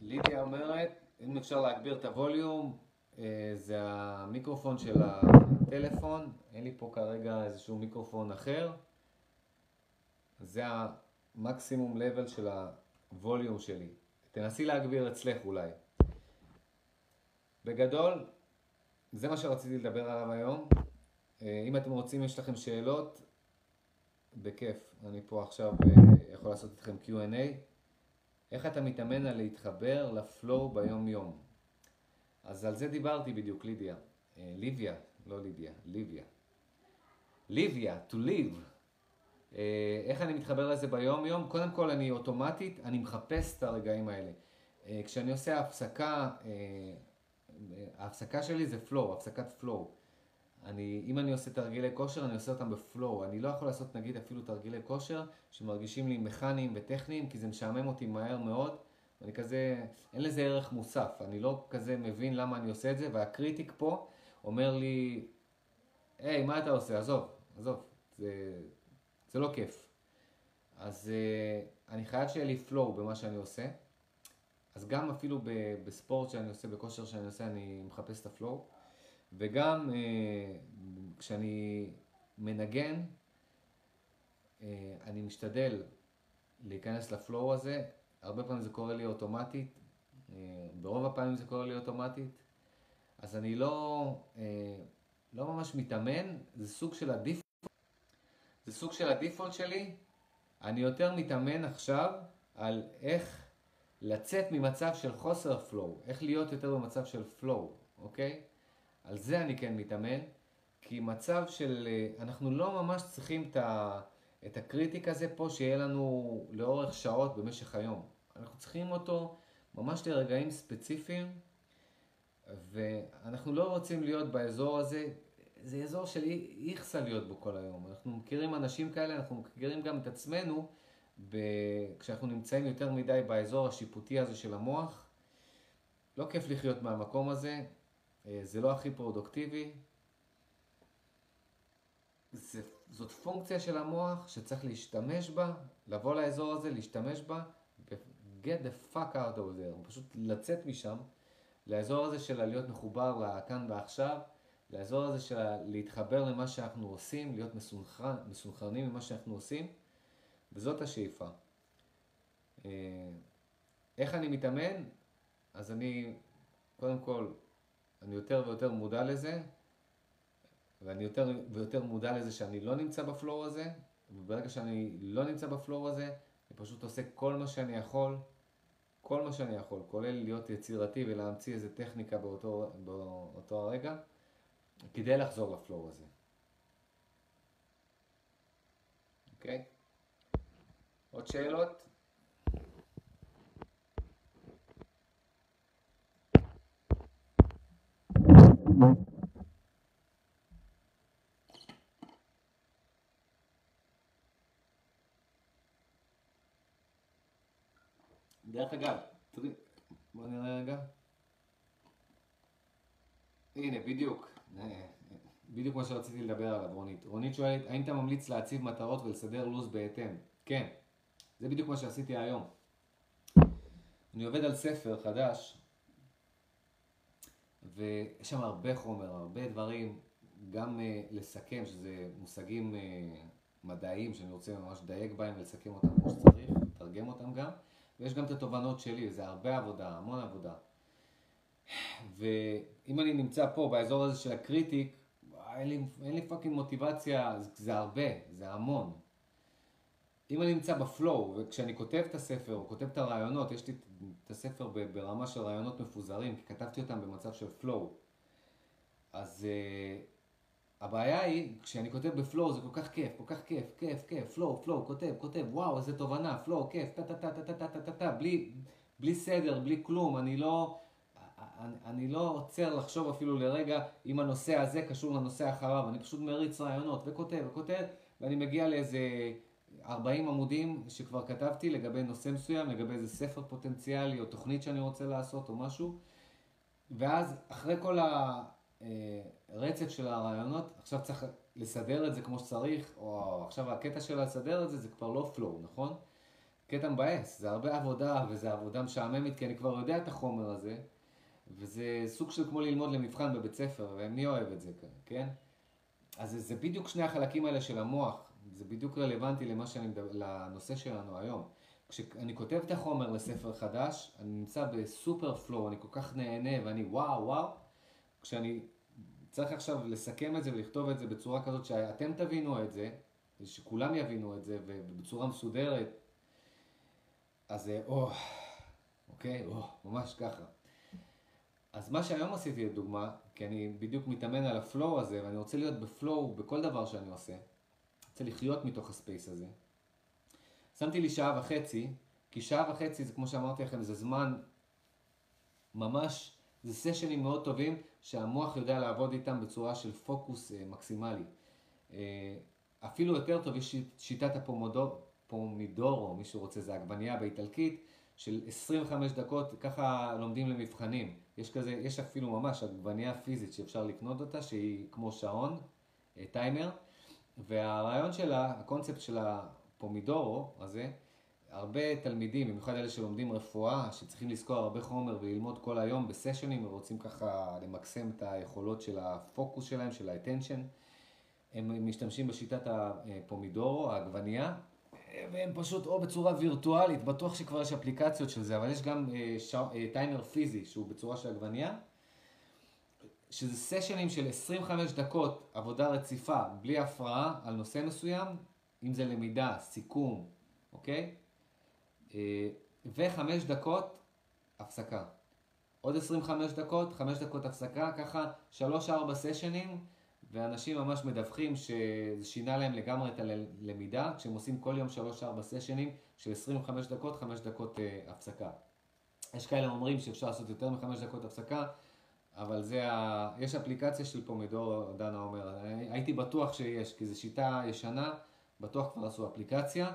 לידיה אומרת, אם אפשר להגביר את הווליום, אה, זה המיקרופון של הטלפון, אין לי פה כרגע איזשהו מיקרופון אחר. זה המקסימום לבל של הווליום שלי. תנסי להגביר אצלך אולי. בגדול, זה מה שרציתי לדבר עליו היום. אה, אם אתם רוצים, יש לכם שאלות, בכיף. אני פה עכשיו אה, יכול לעשות איתכם Q&A. איך אתה מתאמן על להתחבר לפלואו ביום יום? אז על זה דיברתי בדיוק, לידיה. אה, ליביה, לא לידיה, ליביה. ליביה, to live. איך אני מתחבר לזה ביום יום? קודם כל אני אוטומטית, אני מחפש את הרגעים האלה. כשאני עושה הפסקה, ההפסקה שלי זה flow, הפסקת flow. אני, אם אני עושה תרגילי כושר, אני עושה אותם בפלואו. אני לא יכול לעשות נגיד אפילו תרגילי כושר שמרגישים לי מכניים וטכניים, כי זה משעמם אותי מהר מאוד. אני כזה, אין לזה ערך מוסף. אני לא כזה מבין למה אני עושה את זה, והקריטיק פה אומר לי, היי, מה אתה עושה? עזוב, עזוב, זה, זה לא כיף. אז אה, אני חייב שיהיה לי flow במה שאני עושה. אז גם אפילו בספורט שאני עושה, בכושר שאני עושה, אני מחפש את ה flow. וגם אה, כשאני מנגן, אה, אני משתדל להיכנס ל flow הזה, הרבה פעמים זה קורה לי אוטומטית, אה, ברוב הפעמים זה קורה לי אוטומטית, אז אני לא, לא ממש מתאמן, זה סוג של ה default, זה סוג של ה default שלי, אני יותר מתאמן עכשיו על איך לצאת ממצב של חוסר flow, איך להיות יותר במצב של flow, אוקיי? על זה אני כן מתאמן, כי מצב של, אה, אנחנו לא ממש צריכים את, ה, את ה critic הזה פה שיהיה לנו לאורך שעות במשך היום. אנחנו צריכים אותו ממש לרגעים ספציפיים, ואנחנו לא רוצים להיות באזור הזה, זה אזור של איכסה להיות בו כל היום. אנחנו מכירים אנשים כאלה, אנחנו מכירים גם את עצמנו, ב... כשאנחנו נמצאים יותר מדי באזור השיפוטי הזה של המוח. לא כיף לחיות מהמקום הזה, זה לא הכי פרודוקטיבי. זה, זאת פונקציה של המוח שצריך להשתמש בה, לבוא לאזור הזה, להשתמש בה, get the fuck out of there, פשוט לצאת משם, לאזור הזה של להיות מחובר לכאן ועכשיו, לאזור הזה של להתחבר למה שאנחנו עושים, להיות מסונכרן, מסונכרנים ממה שאנחנו עושים, וזאת השאיפה. אה, איך אני מתאמן? אז אני, קודם כל, אני יותר ויותר מודע לזה, ואני יותר ויותר מודע לזה שאני לא נמצא בפלואו הזה, וברגע שאני לא נמצא בפלואו הזה, אני פשוט עושה כל מה שאני יכול, כל מה שאני יכול, כולל להיות יצירתי ולהמציא איזה טכניקה באותו, באותו הרגע, כדי לחזור לפלואו הזה. אוקיי? עוד שאלות? דרך אגב, בוא נראה רגע. הנה, בדיוק. בדיוק מה שרציתי לדבר עליו, רונית. רונית שואלת, האם אתה ממליץ להציב מטרות ולסדר לו"ז בהתאם? כן. זה בדיוק מה שעשיתי היום. אני עובד על ספר חדש, ויש שם הרבה חומר, הרבה דברים, גם uh, לסכם, שזה מושגים uh, מדעיים שאני רוצה ממש לדייק בהם ולסכם אותם כמו שצריך, לתרגם אותם גם, ויש גם את התובנות שלי, זה הרבה עבודה, המון עבודה. ואם אני נמצא פה, באזור הזה של ה critic, אין לי, אין לי fucking מוטיבציה, זה, זה הרבה, זה המון. אם אני נמצא ב flow, וכשאני כותב את הספר, או כותב את הרעיונות, יש לי את הספר ברמה של רעיונות מפוזרים, כי כתבתי אותם במצב של flow. אז uh, הבעיה היא, כשאני כותב בפלואו זה כל כך כיף, כל כך כיף, כיף, כיף, פלואו, פלואו, כותב, כותב, וואו, איזה תובנה, פלואו, כיף, טה טה טה טה טה טה טה טה טה, בלי, בלי סדר, בלי כלום, אני לא, אני, אני לא עוצר לחשוב אפילו לרגע אם הנושא הזה קשור לנושא אחריו, אני פשוט מריץ רעיונות וכותב וכותב, ואני מגיע לאיזה... 40 עמודים שכבר כתבתי לגבי נושא מסוים, לגבי איזה ספר פוטנציאלי או תוכנית שאני רוצה לעשות או משהו, ואז אחרי כל הרצף של הרעיונות, עכשיו צריך לסדר את זה כמו שצריך, או עכשיו הקטע של לסדר את זה, זה כבר לא פלואו, נכון? קטע מבאס, זה הרבה עבודה וזה עבודה משעממת, כי אני כבר יודע את החומר הזה, וזה סוג של כמו ללמוד למבחן בבית ספר, ומי אוהב את זה, כן? אז זה בדיוק שני החלקים האלה של המוח, זה בדיוק רלוונטי למה שאני מדבר, לנושא שלנו היום. כשאני כותב את החומר לספר חדש, אני נמצא בסופר פלואו, אני כל כך נהנה ואני וואו וואו. כשאני צריך עכשיו לסכם את זה ולכתוב את זה בצורה כזאת שאתם תבינו את זה, שכולם יבינו את זה ובצורה מסודרת, אז זה או, אוקיי, או, ממש ככה. אז מה שהיום עשיתי לדוגמה, כי אני בדיוק מתאמן על ה flow הזה ואני רוצה להיות ב flow בכל דבר שאני עושה, רוצה לחיות מתוך ה space הזה. שמתי לי שעה וחצי, כי שעה וחצי זה כמו שאמרתי לכם, זה זמן ממש, זה סשנים מאוד טובים שהמוח יודע לעבוד איתם בצורה של פוקוס אה, מקסימלי. אה, אפילו יותר טוב יש שיטת הפומידורו, מי שרוצה, זה עגבנייה באיטלקית, של 25 דקות, ככה לומדים למבחנים. יש כזה, יש אפילו ממש עגבנייה פיזית שאפשר לקנות אותה, שהיא כמו שעון, אה, טיימר. והרעיון שלה, הקונספט של הפומידורו הזה, הרבה תלמידים, במיוחד אלה שלומדים רפואה, שצריכים לזכור הרבה חומר וללמוד כל היום בסשנים ורוצים ככה למקסם את היכולות של הפוקוס שלהם, של האטנשן, הם משתמשים בשיטת הפומידורו, העגבנייה, והם פשוט או בצורה וירטואלית, בטוח שכבר יש אפליקציות של זה, אבל יש גם אה, ש... אה, טיימר פיזי שהוא בצורה של עגבנייה. שזה סשנים של 25 דקות עבודה רציפה, בלי הפרעה, על נושא מסוים, אם זה למידה, סיכום, אוקיי? אה, וחמש דקות הפסקה. עוד 25 דקות, 5 דקות הפסקה, ככה 3-4 סשנים, ואנשים ממש מדווחים שזה שינה להם לגמרי את הלמידה, כשהם עושים כל יום 3-4 סשנים של 25 דקות, 5 דקות אה, הפסקה. יש כאלה אומרים שאפשר לעשות יותר מ-5 דקות הפסקה, אבל זה ה... יש אפליקציה של פומידור, דנה אומר, הייתי בטוח שיש, כי זו שיטה ישנה, בטוח כבר עשו אפליקציה.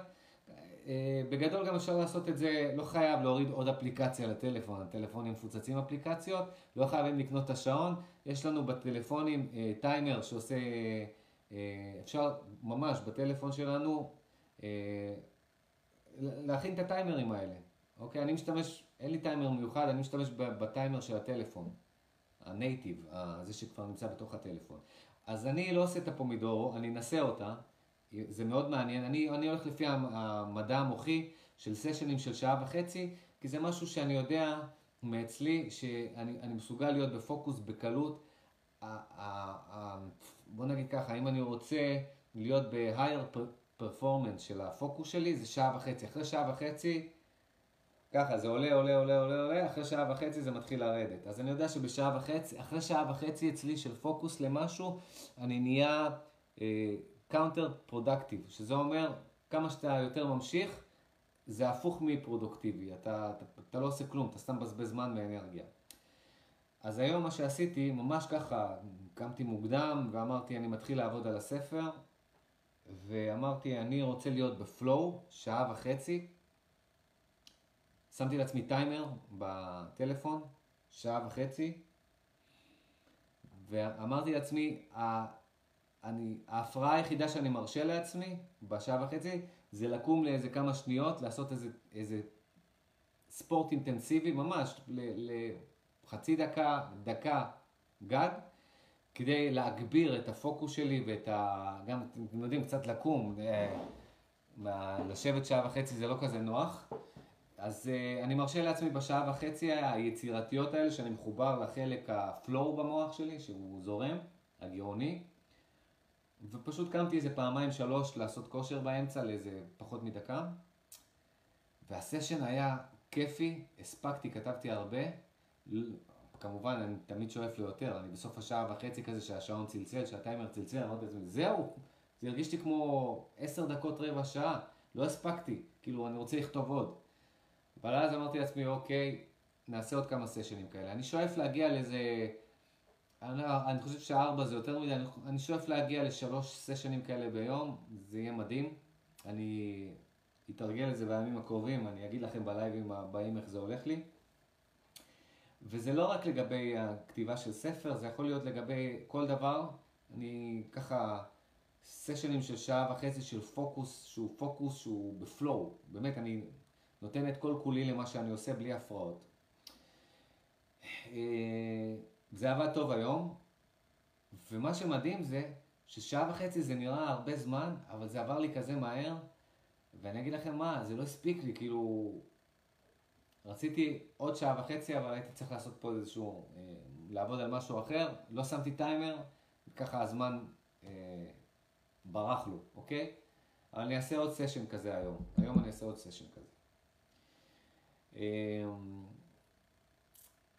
אה, בגדול גם אפשר לעשות את זה, לא חייב להוריד עוד אפליקציה לטלפון, הטלפונים מפוצצים אפליקציות, לא חייבים לקנות את השעון, יש לנו בטלפונים אה, טיימר שעושה, אה, אפשר ממש בטלפון שלנו להכין את הטיימרים האלה, אוקיי? אני משתמש, אין לי טיימר מיוחד, אני משתמש בטיימר של הטלפון, הנייטיב, זה שכבר נמצא בתוך הטלפון. אז אני לא עושה את הפומידורו, אני אנסה אותה. זה מאוד מעניין. אני, אני הולך לפי המדע המוחי של סשנים של שעה וחצי, כי זה משהו שאני יודע מאצלי, שאני מסוגל להיות בפוקוס בקלות. בוא נגיד ככה, אם אני רוצה להיות ב-higher performance של הפוקוס שלי, זה שעה וחצי. אחרי שעה וחצי, ככה, זה עולה, עולה, עולה, עולה, עולה, אחרי שעה וחצי זה מתחיל לרדת. אז אני יודע שבשעה וחצי, אחרי שעה וחצי אצלי של פוקוס למשהו, אני נהיה... counterproductive, שזה אומר כמה שאתה יותר ממשיך, זה הפוך מפרודוקטיבי, אתה, אתה, אתה לא עושה כלום, אתה סתם מבזבז זמן ואנרגיה. אז היום מה שעשיתי, ממש ככה, קמתי מוקדם ואמרתי אני מתחיל לעבוד על הספר, ואמרתי אני רוצה להיות ב flow, שעה וחצי. שמתי לעצמי טיימר בטלפון, שעה וחצי, ואמרתי לעצמי, אני, ההפרעה היחידה שאני מרשה לעצמי בשעה וחצי זה לקום לאיזה כמה שניות, לעשות איזה, איזה ספורט אינטנסיבי ממש לחצי דקה, דקה גג, כדי להגביר את הפוקוס שלי ואת ה... גם, אתם יודעים, קצת לקום, אה, לשבת שעה וחצי זה לא כזה נוח. אז uh, אני מרשה לעצמי בשעה וחצי היצירתיות האלה שאני מחובר לחלק הפלואו במוח שלי, שהוא זורם, הגאוני. ופשוט קמתי איזה פעמיים שלוש לעשות כושר באמצע לאיזה פחות מדקה. והסשן היה כיפי, הספקתי, כתבתי הרבה. כמובן, אני תמיד שואף ליותר, אני בסוף השעה וחצי כזה שהשעון צלצל, שהטיימר צלצל, אמרתי לעצמי, זהו, זה הרגיש לי כמו עשר דקות רבע שעה, לא הספקתי, כאילו, אני רוצה לכתוב עוד. אבל אז אמרתי לעצמי, אוקיי, נעשה עוד כמה סשנים כאלה. אני שואף להגיע לאיזה אני, אני חושב שארבע זה יותר מדי, אני, אני שואף להגיע לשלוש סשנים כאלה ביום, זה יהיה מדהים. אני אתרגל את זה בימים הקרובים, אני אגיד לכם בלייבים הבאים איך זה הולך לי. וזה לא רק לגבי הכתיבה של ספר, זה יכול להיות לגבי כל דבר. אני ככה, סשנים של שעה וחצי של פוקוס, שהוא פוקוס שהוא בפלואו. באמת, אני נותן את כל כולי למה שאני עושה בלי הפרעות. אה, זה עבד טוב היום, ומה שמדהים זה ששעה וחצי זה נראה הרבה זמן, אבל זה עבר לי כזה מהר, ואני אגיד לכם מה, זה לא הספיק לי, כאילו... רציתי עוד שעה וחצי, אבל הייתי צריך לעשות פה איזשהו... אה, לעבוד על משהו אחר, לא שמתי טיימר, וככה הזמן אה, ברח לו, אוקיי? אבל אני אעשה עוד סשן כזה היום. היום אני אעשה עוד סשן כזה. אה,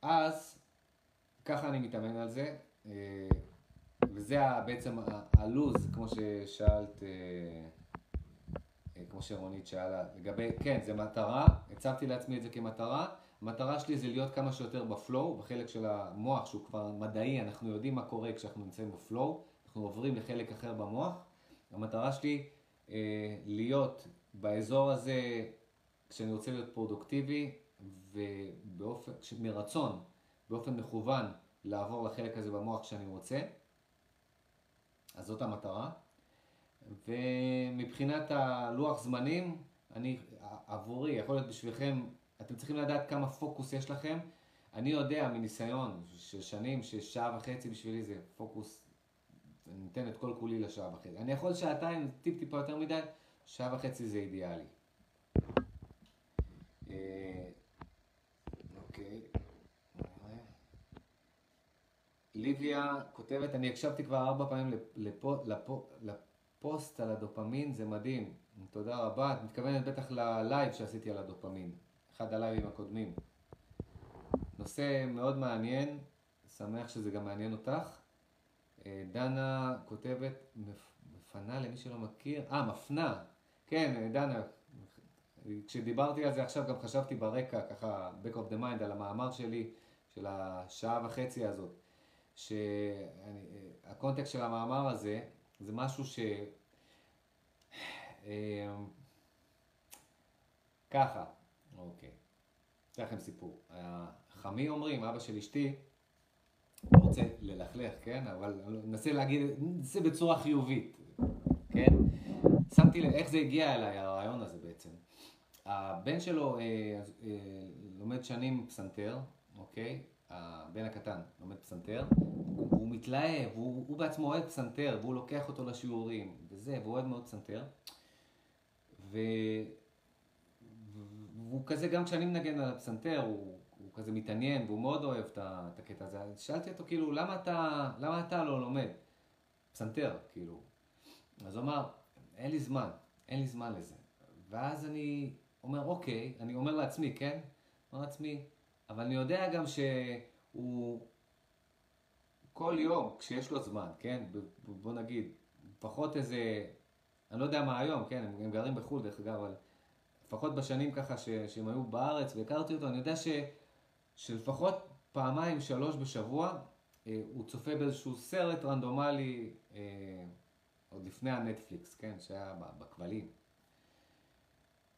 אז ככה אני מתאמן על זה, אה, וזה בעצם הלוז, כמו ששאלת, אה, כמו שרונית שאלה, לגבי, כן, זה מטרה, הצבתי לעצמי את זה כמטרה, המטרה שלי זה להיות כמה שיותר בפלואו, בחלק של המוח שהוא כבר מדעי, אנחנו יודעים מה קורה כשאנחנו נמצאים בפלואו, אנחנו עוברים לחלק אחר במוח, המטרה שלי להיות באזור הזה כשאני רוצה להיות פרודוקטיבי ובאופן, מרצון באופן מכוון לעבור לחלק הזה במוח שאני רוצה. אז זאת המטרה. ומבחינת הלוח זמנים, אני, עבורי, יכול להיות בשבילכם, אתם צריכים לדעת כמה פוקוס יש לכם. אני יודע מניסיון של שנים ששעה וחצי בשבילי זה פוקוס, אני נותן את כל כולי לשעה וחצי. אני יכול שעתיים, טיפ טיפה יותר מדי, שעה וחצי זה אידיאלי. ליב אוליביה כותבת, אני הקשבתי כבר ארבע פעמים לפו, לפו, לפוסט על הדופמין, זה מדהים. תודה רבה. את מתכוונת בטח ללייב שעשיתי על הדופמין. אחד הלייבים הקודמים. נושא מאוד מעניין, שמח שזה גם מעניין אותך. אה, דנה כותבת, מפנה למי שלא מכיר, אה, מפנה. כן, אה, דנה, כשדיברתי על זה עכשיו גם חשבתי ברקע, ככה, back of the mind, על המאמר שלי, של השעה וחצי הזאת, שהקונטקסט של המאמר הזה, זה משהו ש... אה, ככה, אוקיי, אתן לכם סיפור. חמי אומרים, אבא של אשתי, לא רוצה ללכלך, כן? אבל ננסה להגיד, ננסה בצורה חיובית, כן? שמתי לב איך זה הגיע אליי, הרעיון הזה בעצם. הבן שלו אה, אה, לומד שנים פסנתר, אוקיי? הבן הקטן לומד פסנתר, הוא, מתלהב, הוא, הוא בעצמו אוהד פסנתר, והוא לוקח אותו לשיעורים, וזה, והוא אוהד מאוד פסנתר. ו... והוא כזה, גם כשאני מנגן על הפסנתר, הוא, הוא כזה מתעניין, והוא מאוד אוהב את הקטע הזה. אז שאלתי אותו, כאילו, למה אתה, למה אתה לא לומד פסנתר, כאילו? אז הוא אמר, אין לי זמן, אין לי זמן לזה. ואז אני אומר, אוקיי, אני אומר לעצמי, כן? אומר לעצמי, אבל אני יודע גם שהוא כל יום, כשיש לו זמן, כן? בוא נגיד, לפחות איזה, אני לא יודע מה היום, כן? הם, הם גרים בחו"ל דרך אגב, אבל לפחות בשנים ככה ש, שהם היו בארץ והכרתי אותו, אני יודע ש, שלפחות פעמיים, שלוש בשבוע, אה, הוא צופה באיזשהו סרט רנדומלי, אה, עוד לפני הנטפליקס, כן? שהיה בכבלים.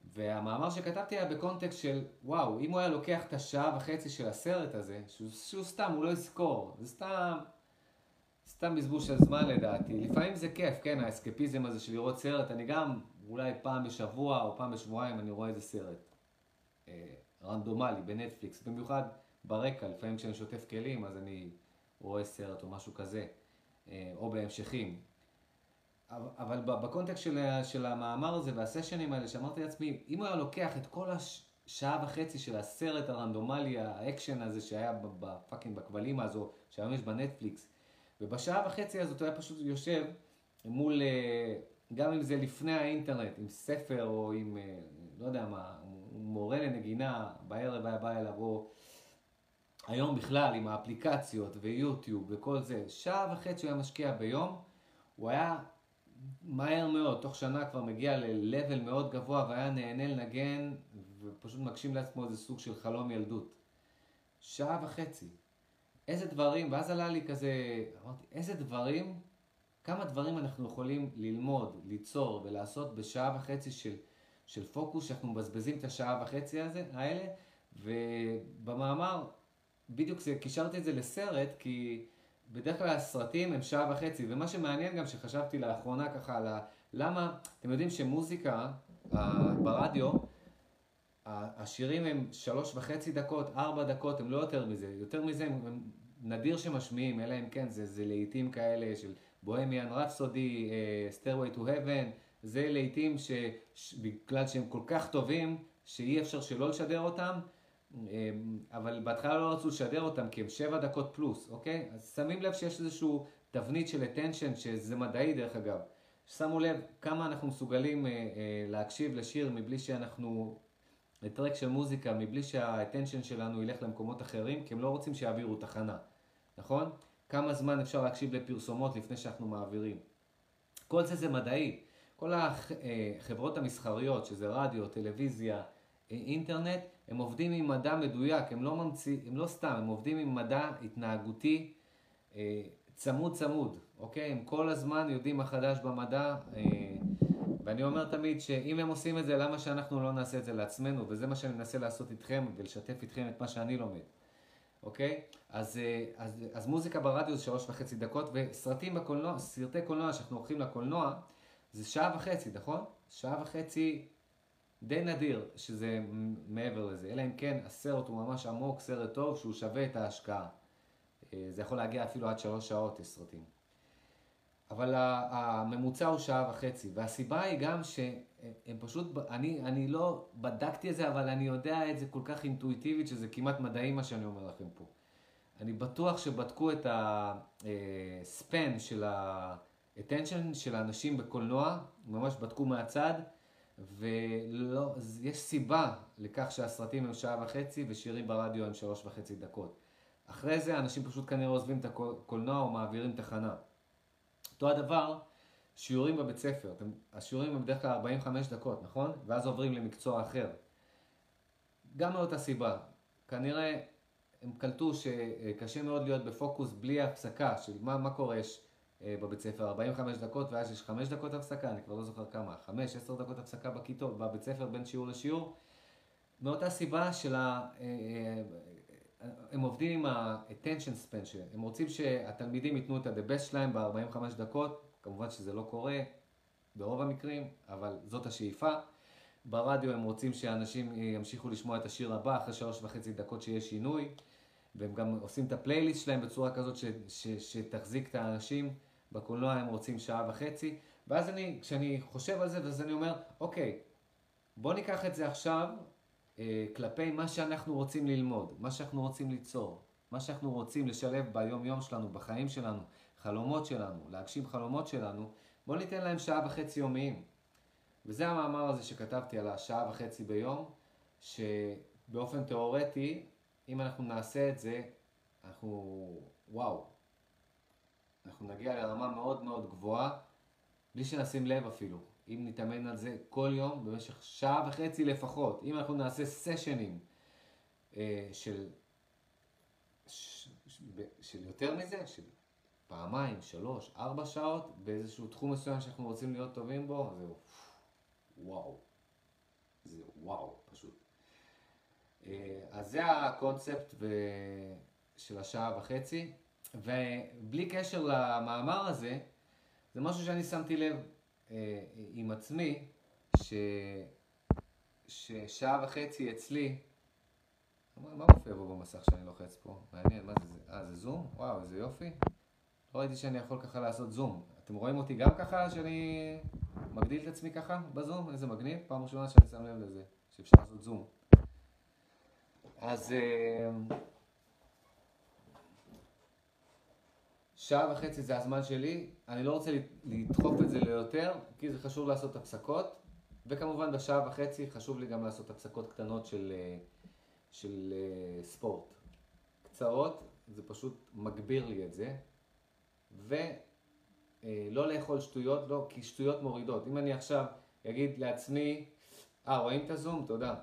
והמאמר שכתבתי היה בקונטקסט של, וואו, אם הוא היה לוקח את השעה וחצי של הסרט הזה, שהוא, שהוא סתם, הוא לא יזכור, זה סתם, סתם בזבוז של זמן לדעתי. לפעמים זה כיף, כן, האסקפיזם הזה של לראות סרט, אני גם, אולי פעם בשבוע או פעם בשבועיים אני רואה איזה סרט אה, רנדומלי בנטפליקס, במיוחד ברקע, לפעמים כשאני שוטף כלים אז אני רואה סרט או משהו כזה, אה, או בהמשכים. אבל ב context של, של המאמר הזה וה sessions האלה, שאמרתי לעצמי, אם הוא היה לוקח את כל השעה וחצי של הסרט הרנדומלי, האקשן הזה שהיה ב fucking בכבלים הזו, שהיום יש בנטפליקס, ובשעה וחצי הזאת הוא היה פשוט יושב מול, אה, גם אם זה לפני האינטרנט, עם ספר או עם, אה, לא יודע מה, מורה לנגינה, בערב היה בא אליו, או היום בכלל עם האפליקציות ויוטיוב וכל זה, שעה וחצי הוא היה משקיע ביום, הוא היה מהר מאוד, תוך שנה כבר מגיע ל-level מאוד גבוה והיה נהנה לנגן ופשוט מגשים לעצמו איזה סוג של חלום ילדות. שעה וחצי. איזה דברים, ואז עלה לי כזה, אמרתי, איזה דברים, כמה דברים אנחנו יכולים ללמוד, ליצור ולעשות בשעה וחצי של, של פוקוס, שאנחנו מבזבזים את השעה וחצי הזה, האלה, ובמאמר, בדיוק זה, קישרתי את זה לסרט, כי... בדרך כלל הסרטים הם שעה וחצי, ומה שמעניין גם שחשבתי לאחרונה ככה על ה... למה, אתם יודעים שמוזיקה ברדיו, השירים הם שלוש וחצי דקות, ארבע דקות, הם לא יותר מזה. יותר מזה הם, הם נדיר שמשמיעים, אלא אם כן זה, זה לעיתים כאלה של בוהמיאן רפסודי, Stairway to Heaven, זה לעיתים שבגלל שהם כל כך טובים, שאי אפשר שלא לשדר אותם, אבל בהתחלה לא רצו לשדר אותם כי הם שבע דקות פלוס, אוקיי? אז שמים לב שיש איזשהו תבנית של attention, שזה מדעי דרך אגב. שמו לב כמה אנחנו מסוגלים אה, אה, להקשיב לשיר מבלי שאנחנו, ל track של מוזיקה, מבלי שה attention שלנו ילך למקומות אחרים, כי הם לא רוצים שיעבירו תחנה, נכון? כמה זמן אפשר להקשיב לפרסומות לפני שאנחנו מעבירים. כל זה זה מדעי. כל החברות אה, המסחריות, שזה רדיו, טלוויזיה, אינטרנט, הם עובדים עם מדע מדויק, הם לא ממציא, הם לא סתם, הם עובדים עם מדע התנהגותי אה, צמוד צמוד, אוקיי? הם כל הזמן יודעים מה חדש במדע, אה, ואני אומר תמיד שאם הם עושים את זה, למה שאנחנו לא נעשה את זה לעצמנו? וזה מה שאני מנסה לעשות איתכם ולשתף איתכם את מה שאני לומד, אוקיי? אז, אה, אז, אז מוזיקה ברדיו זה שלוש וחצי דקות, וסרטים בקולנוע, סרטי קולנוע שאנחנו הולכים לקולנוע, זה שעה וחצי, נכון? שעה וחצי די נדיר שזה מעבר לזה, אלא אם כן הסרט הוא ממש עמוק, סרט טוב, שהוא שווה את ההשקעה. אה, זה יכול להגיע אפילו עד שלוש שעות, יש סרטים. אבל הממוצע הוא שעה וחצי, והסיבה היא גם שהם פשוט, אני, אני לא בדקתי את זה, אבל אני יודע את זה כל כך אינטואיטיבית, שזה כמעט מדעי מה שאני אומר לכם פה. אני בטוח שבדקו את הספן של ה-attention של האנשים בקולנוע, ממש בדקו מהצד, ויש סיבה לכך שהסרטים הם שעה וחצי ושירים ברדיו הם שלוש וחצי דקות. אחרי זה אנשים פשוט כנראה עוזבים את הקולנוע או מעבירים תחנה. אותו הדבר, שיעורים בבית ספר. השיעורים הם בדרך כלל 45 דקות, נכון? ואז עוברים למקצוע אחר. גם מאותה סיבה. כנראה הם קלטו שקשה מאוד להיות בפוקוס בלי הפסקה של מה, מה קורה יש בבית ספר, 45 דקות ואז יש 5 דקות הפסקה, אני כבר לא זוכר כמה, 5-10 דקות הפסקה בכיתות, בבית ספר בין שיעור לשיעור. מאותה סיבה של ה... אה, אה, הם עובדים עם ה-attention span שלהם, הם רוצים שהתלמידים ייתנו את ה-the best שלהם ב-45 דקות, כמובן שזה לא קורה ברוב המקרים, אבל זאת השאיפה. ברדיו הם רוצים שאנשים ימשיכו לשמוע את השיר הבא אחרי שלוש וחצי דקות שיש שינוי, והם גם עושים את הפלייליסט שלהם בצורה כזאת ש, ש, שתחזיק את האנשים. בקולנוע הם רוצים שעה וחצי, ואז אני, כשאני חושב על זה, אז אני אומר, אוקיי, בוא ניקח את זה עכשיו אה, כלפי מה שאנחנו רוצים ללמוד, מה שאנחנו רוצים ליצור, מה שאנחנו רוצים לשלב ביום יום שלנו, בחיים שלנו, חלומות שלנו, להגשים חלומות שלנו, בוא ניתן להם שעה וחצי יומיים. וזה המאמר הזה שכתבתי על השעה וחצי ביום, שבאופן תיאורטי, אם אנחנו נעשה את זה, אנחנו, וואו, אנחנו נגיע לרמה מאוד מאוד גבוהה, בלי שנשים לב אפילו. אם נתאמן על זה כל יום במשך שעה וחצי לפחות, אם אנחנו נעשה סשנים אה, של, ש, של יותר מזה, של פעמיים, שלוש, ארבע שעות, באיזשהו תחום מסוים שאנחנו רוצים להיות טובים בו, זהו, וואו. זה וואו, פשוט. אה, אז זה הקונספט ו... של השעה וחצי, ובלי קשר למאמר הזה, זה משהו שאני שמתי לב אה, עם עצמי, ש... ששעה וחצי אצלי, מה, מה מופיע פה במסך שאני לוחץ פה? מעניין, מה זה? אה, זה זום? וואו, איזה יופי. לא ראיתי שאני יכול ככה לעשות זום. אתם רואים אותי גם ככה, שאני מגדיל את עצמי ככה בזום? איזה מגניב. פעם ראשונה שאני שם לב לזה, שאפשר לעשות זום. אז אה, שעה וחצי זה הזמן שלי, אני לא רוצה לדחוף את זה ליותר, כי זה חשוב לעשות הפסקות, וכמובן בשעה וחצי חשוב לי גם לעשות הפסקות קטנות של, אה, של אה, ספורט. קצרות, זה פשוט מגביר לי את זה, ולא לאכול שטויות, לא, כי שטויות מורידות. אם אני עכשיו אגיד לעצמי, אה, רואים את הזום? תודה.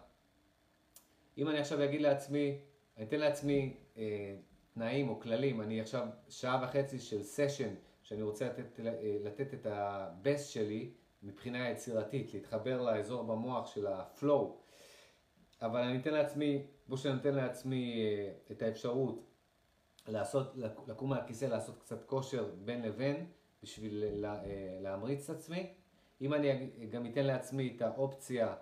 אם אני עכשיו אגיד לעצמי, אני אתן לעצמי אה, תנאים או כללים, אני עכשיו שעה וחצי של סשן שאני רוצה לתת, אה, לתת את הבסט שלי מבחינה יצירתית, להתחבר לאזור במוח של הפלואו, אבל אני אתן לעצמי, כמו שאני נותן לעצמי אה, את האפשרות לעשות, לקום מהכיסא, לעשות קצת כושר בין לבין בשביל לה, אה, להמריץ את עצמי, אם אני גם אתן לעצמי את האופציה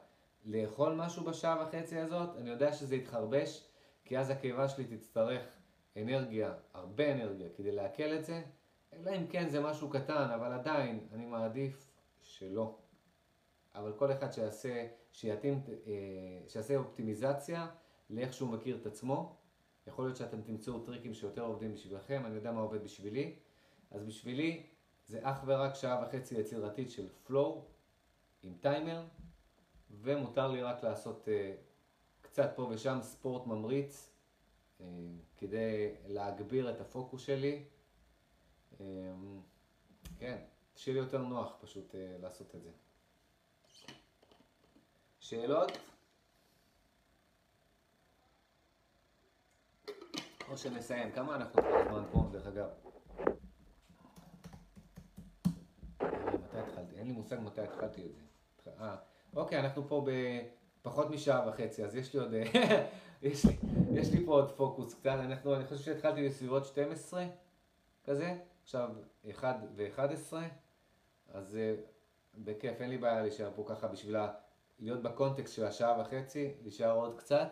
לאכול משהו בשעה וחצי הזאת, אני יודע שזה יתחרבש, כי אז הקיבה שלי תצטרך אנרגיה, הרבה אנרגיה, כדי לעכל את זה, אלא אם כן זה משהו קטן, אבל עדיין אני מעדיף שלא. אבל כל אחד שיעשה, שיתאים, אה, שיעשה אופטימיזציה לאיך שהוא מכיר את עצמו. יכול להיות שאתם תמצאו טריקים שיותר עובדים בשבילכם, אני יודע מה עובד בשבילי. אז בשבילי זה אך ורק שעה וחצי יצירתית של פלואו עם טיימר, ומותר לי רק לעשות uh, קצת פה ושם ספורט ממריץ כדי להגביר את הפוקוס שלי. Um, כן, שיהיה לי יותר נוח פשוט uh, לעשות את זה. שאלות? או שנסיים. כמה אנחנו כבר זמן פה, דרך אגב? מתי התחלתי? אין לי מושג מתי התחלתי את זה. אה, אוקיי, אנחנו פה בפחות משעה וחצי, אז יש לי עוד, <laughs> יש, לי, יש לי פה עוד פוקוס קטן, אנחנו, אני חושב שהתחלתי בסביבות 12 כזה, עכשיו 1 ו-11, אז אה, בכיף, אין לי בעיה להישאר פה ככה בשביל להיות בקונטקסט של השעה וחצי, להישאר עוד קצת.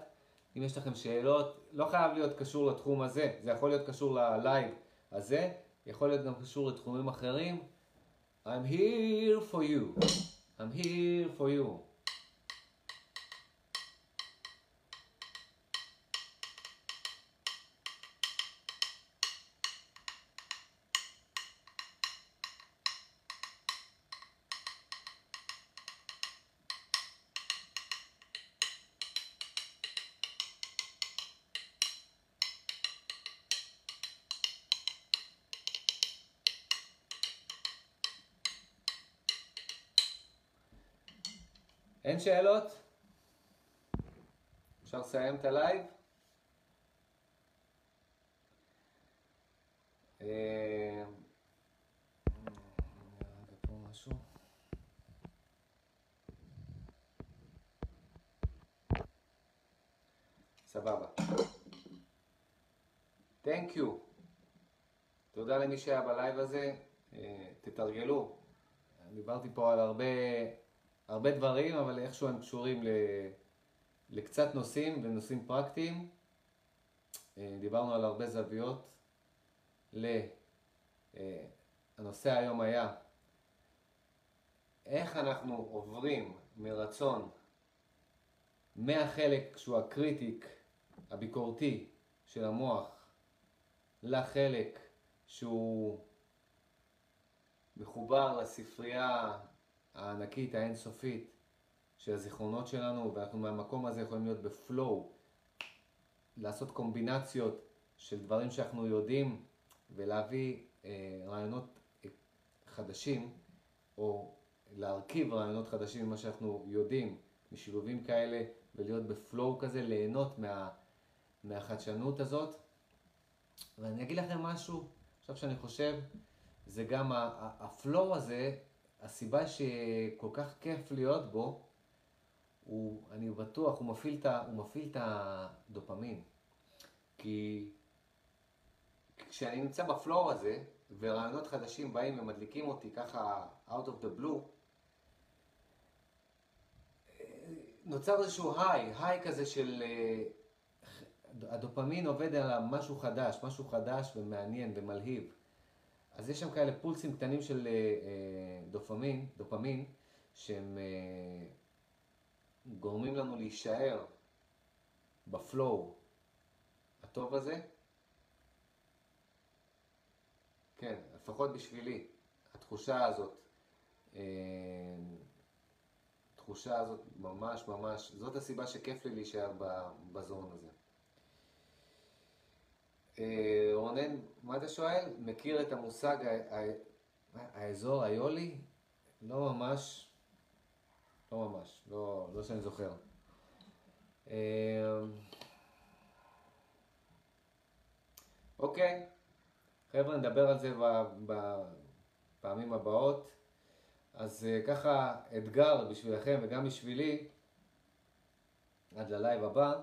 אם יש לכם שאלות, לא חייב להיות קשור לתחום הזה, זה יכול להיות קשור ללייב הזה, יכול להיות גם קשור לתחומים אחרים. I'm here for you. I'm here for you. שאלות? אפשר לסיים את ה live? אה, משהו. סבבה. Thank you. תודה למי שהיה ב live הזה. אה, תתרגלו. דיברתי פה על הרבה, הרבה דברים, אבל איכשהו הם קשורים ל, לקצת נושאים ונושאים פרקטיים. אה, דיברנו על הרבה זוויות. הנושא היום היה איך אנחנו עוברים מרצון מהחלק שהוא הקריטיק, הביקורתי של המוח, לחלק שהוא מחובר לספרייה הענקית, האינסופית של הזיכרונות שלנו, ואנחנו מהמקום הזה יכולים להיות בפלואו, לעשות קומבינציות של דברים שאנחנו יודעים ולהביא אה, רעיונות חדשים, או להרכיב רעיונות חדשים ממה שאנחנו יודעים, משילובים כאלה, ולהיות בפלואו כזה, ליהנות מה, מהחדשנות הזאת. ואני אגיד לכם משהו, עכשיו שאני חושב, זה גם הפלואו הזה, הסיבה שכל כך כיף להיות בו, הוא, אני בטוח, הוא מפעיל את, הדופמין. כי כשאני נמצא בפלואו הזה, ורעיונות חדשים באים ומדליקים אותי ככה out of the blue, נוצר איזשהו היי, היי כזה של... אה, הדופמין עובד על משהו חדש, משהו חדש ומעניין ומלהיב. אז יש שם כאלה פולסים קטנים של אה, אה, דופמין, דופמין, שהם גורמים לנו להישאר בפלואו הטוב הזה. כן, לפחות בשבילי, התחושה הזאת, התחושה הזאת ממש ממש, זאת הסיבה שכיף לי להישאר בזון הזה. אה, רונן, מה אתה שואל? מכיר את המושג האזור היולי? לא ממש, לא ממש, לא, לא שאני זוכר. אה, אוקיי, חבר'ה, נדבר על זה בפעמים הבאות. אז uh, ככה אתגר בשבילכם וגם בשבילי, עד ל live הבא,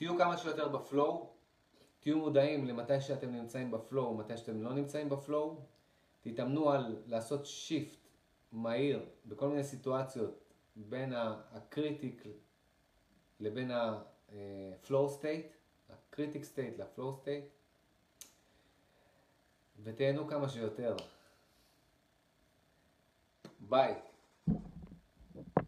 תהיו כמה שיותר ב flow, תהיו מודעים למתי שאתם נמצאים ב flow, מתי שאתם לא נמצאים ב flow, תתאמנו על לעשות shift מהיר בכל מיני סיטואציות בין ה critic לבין ה-flow state, ה critic state ל-flow state, ותהנו כמה שיותר. Bye.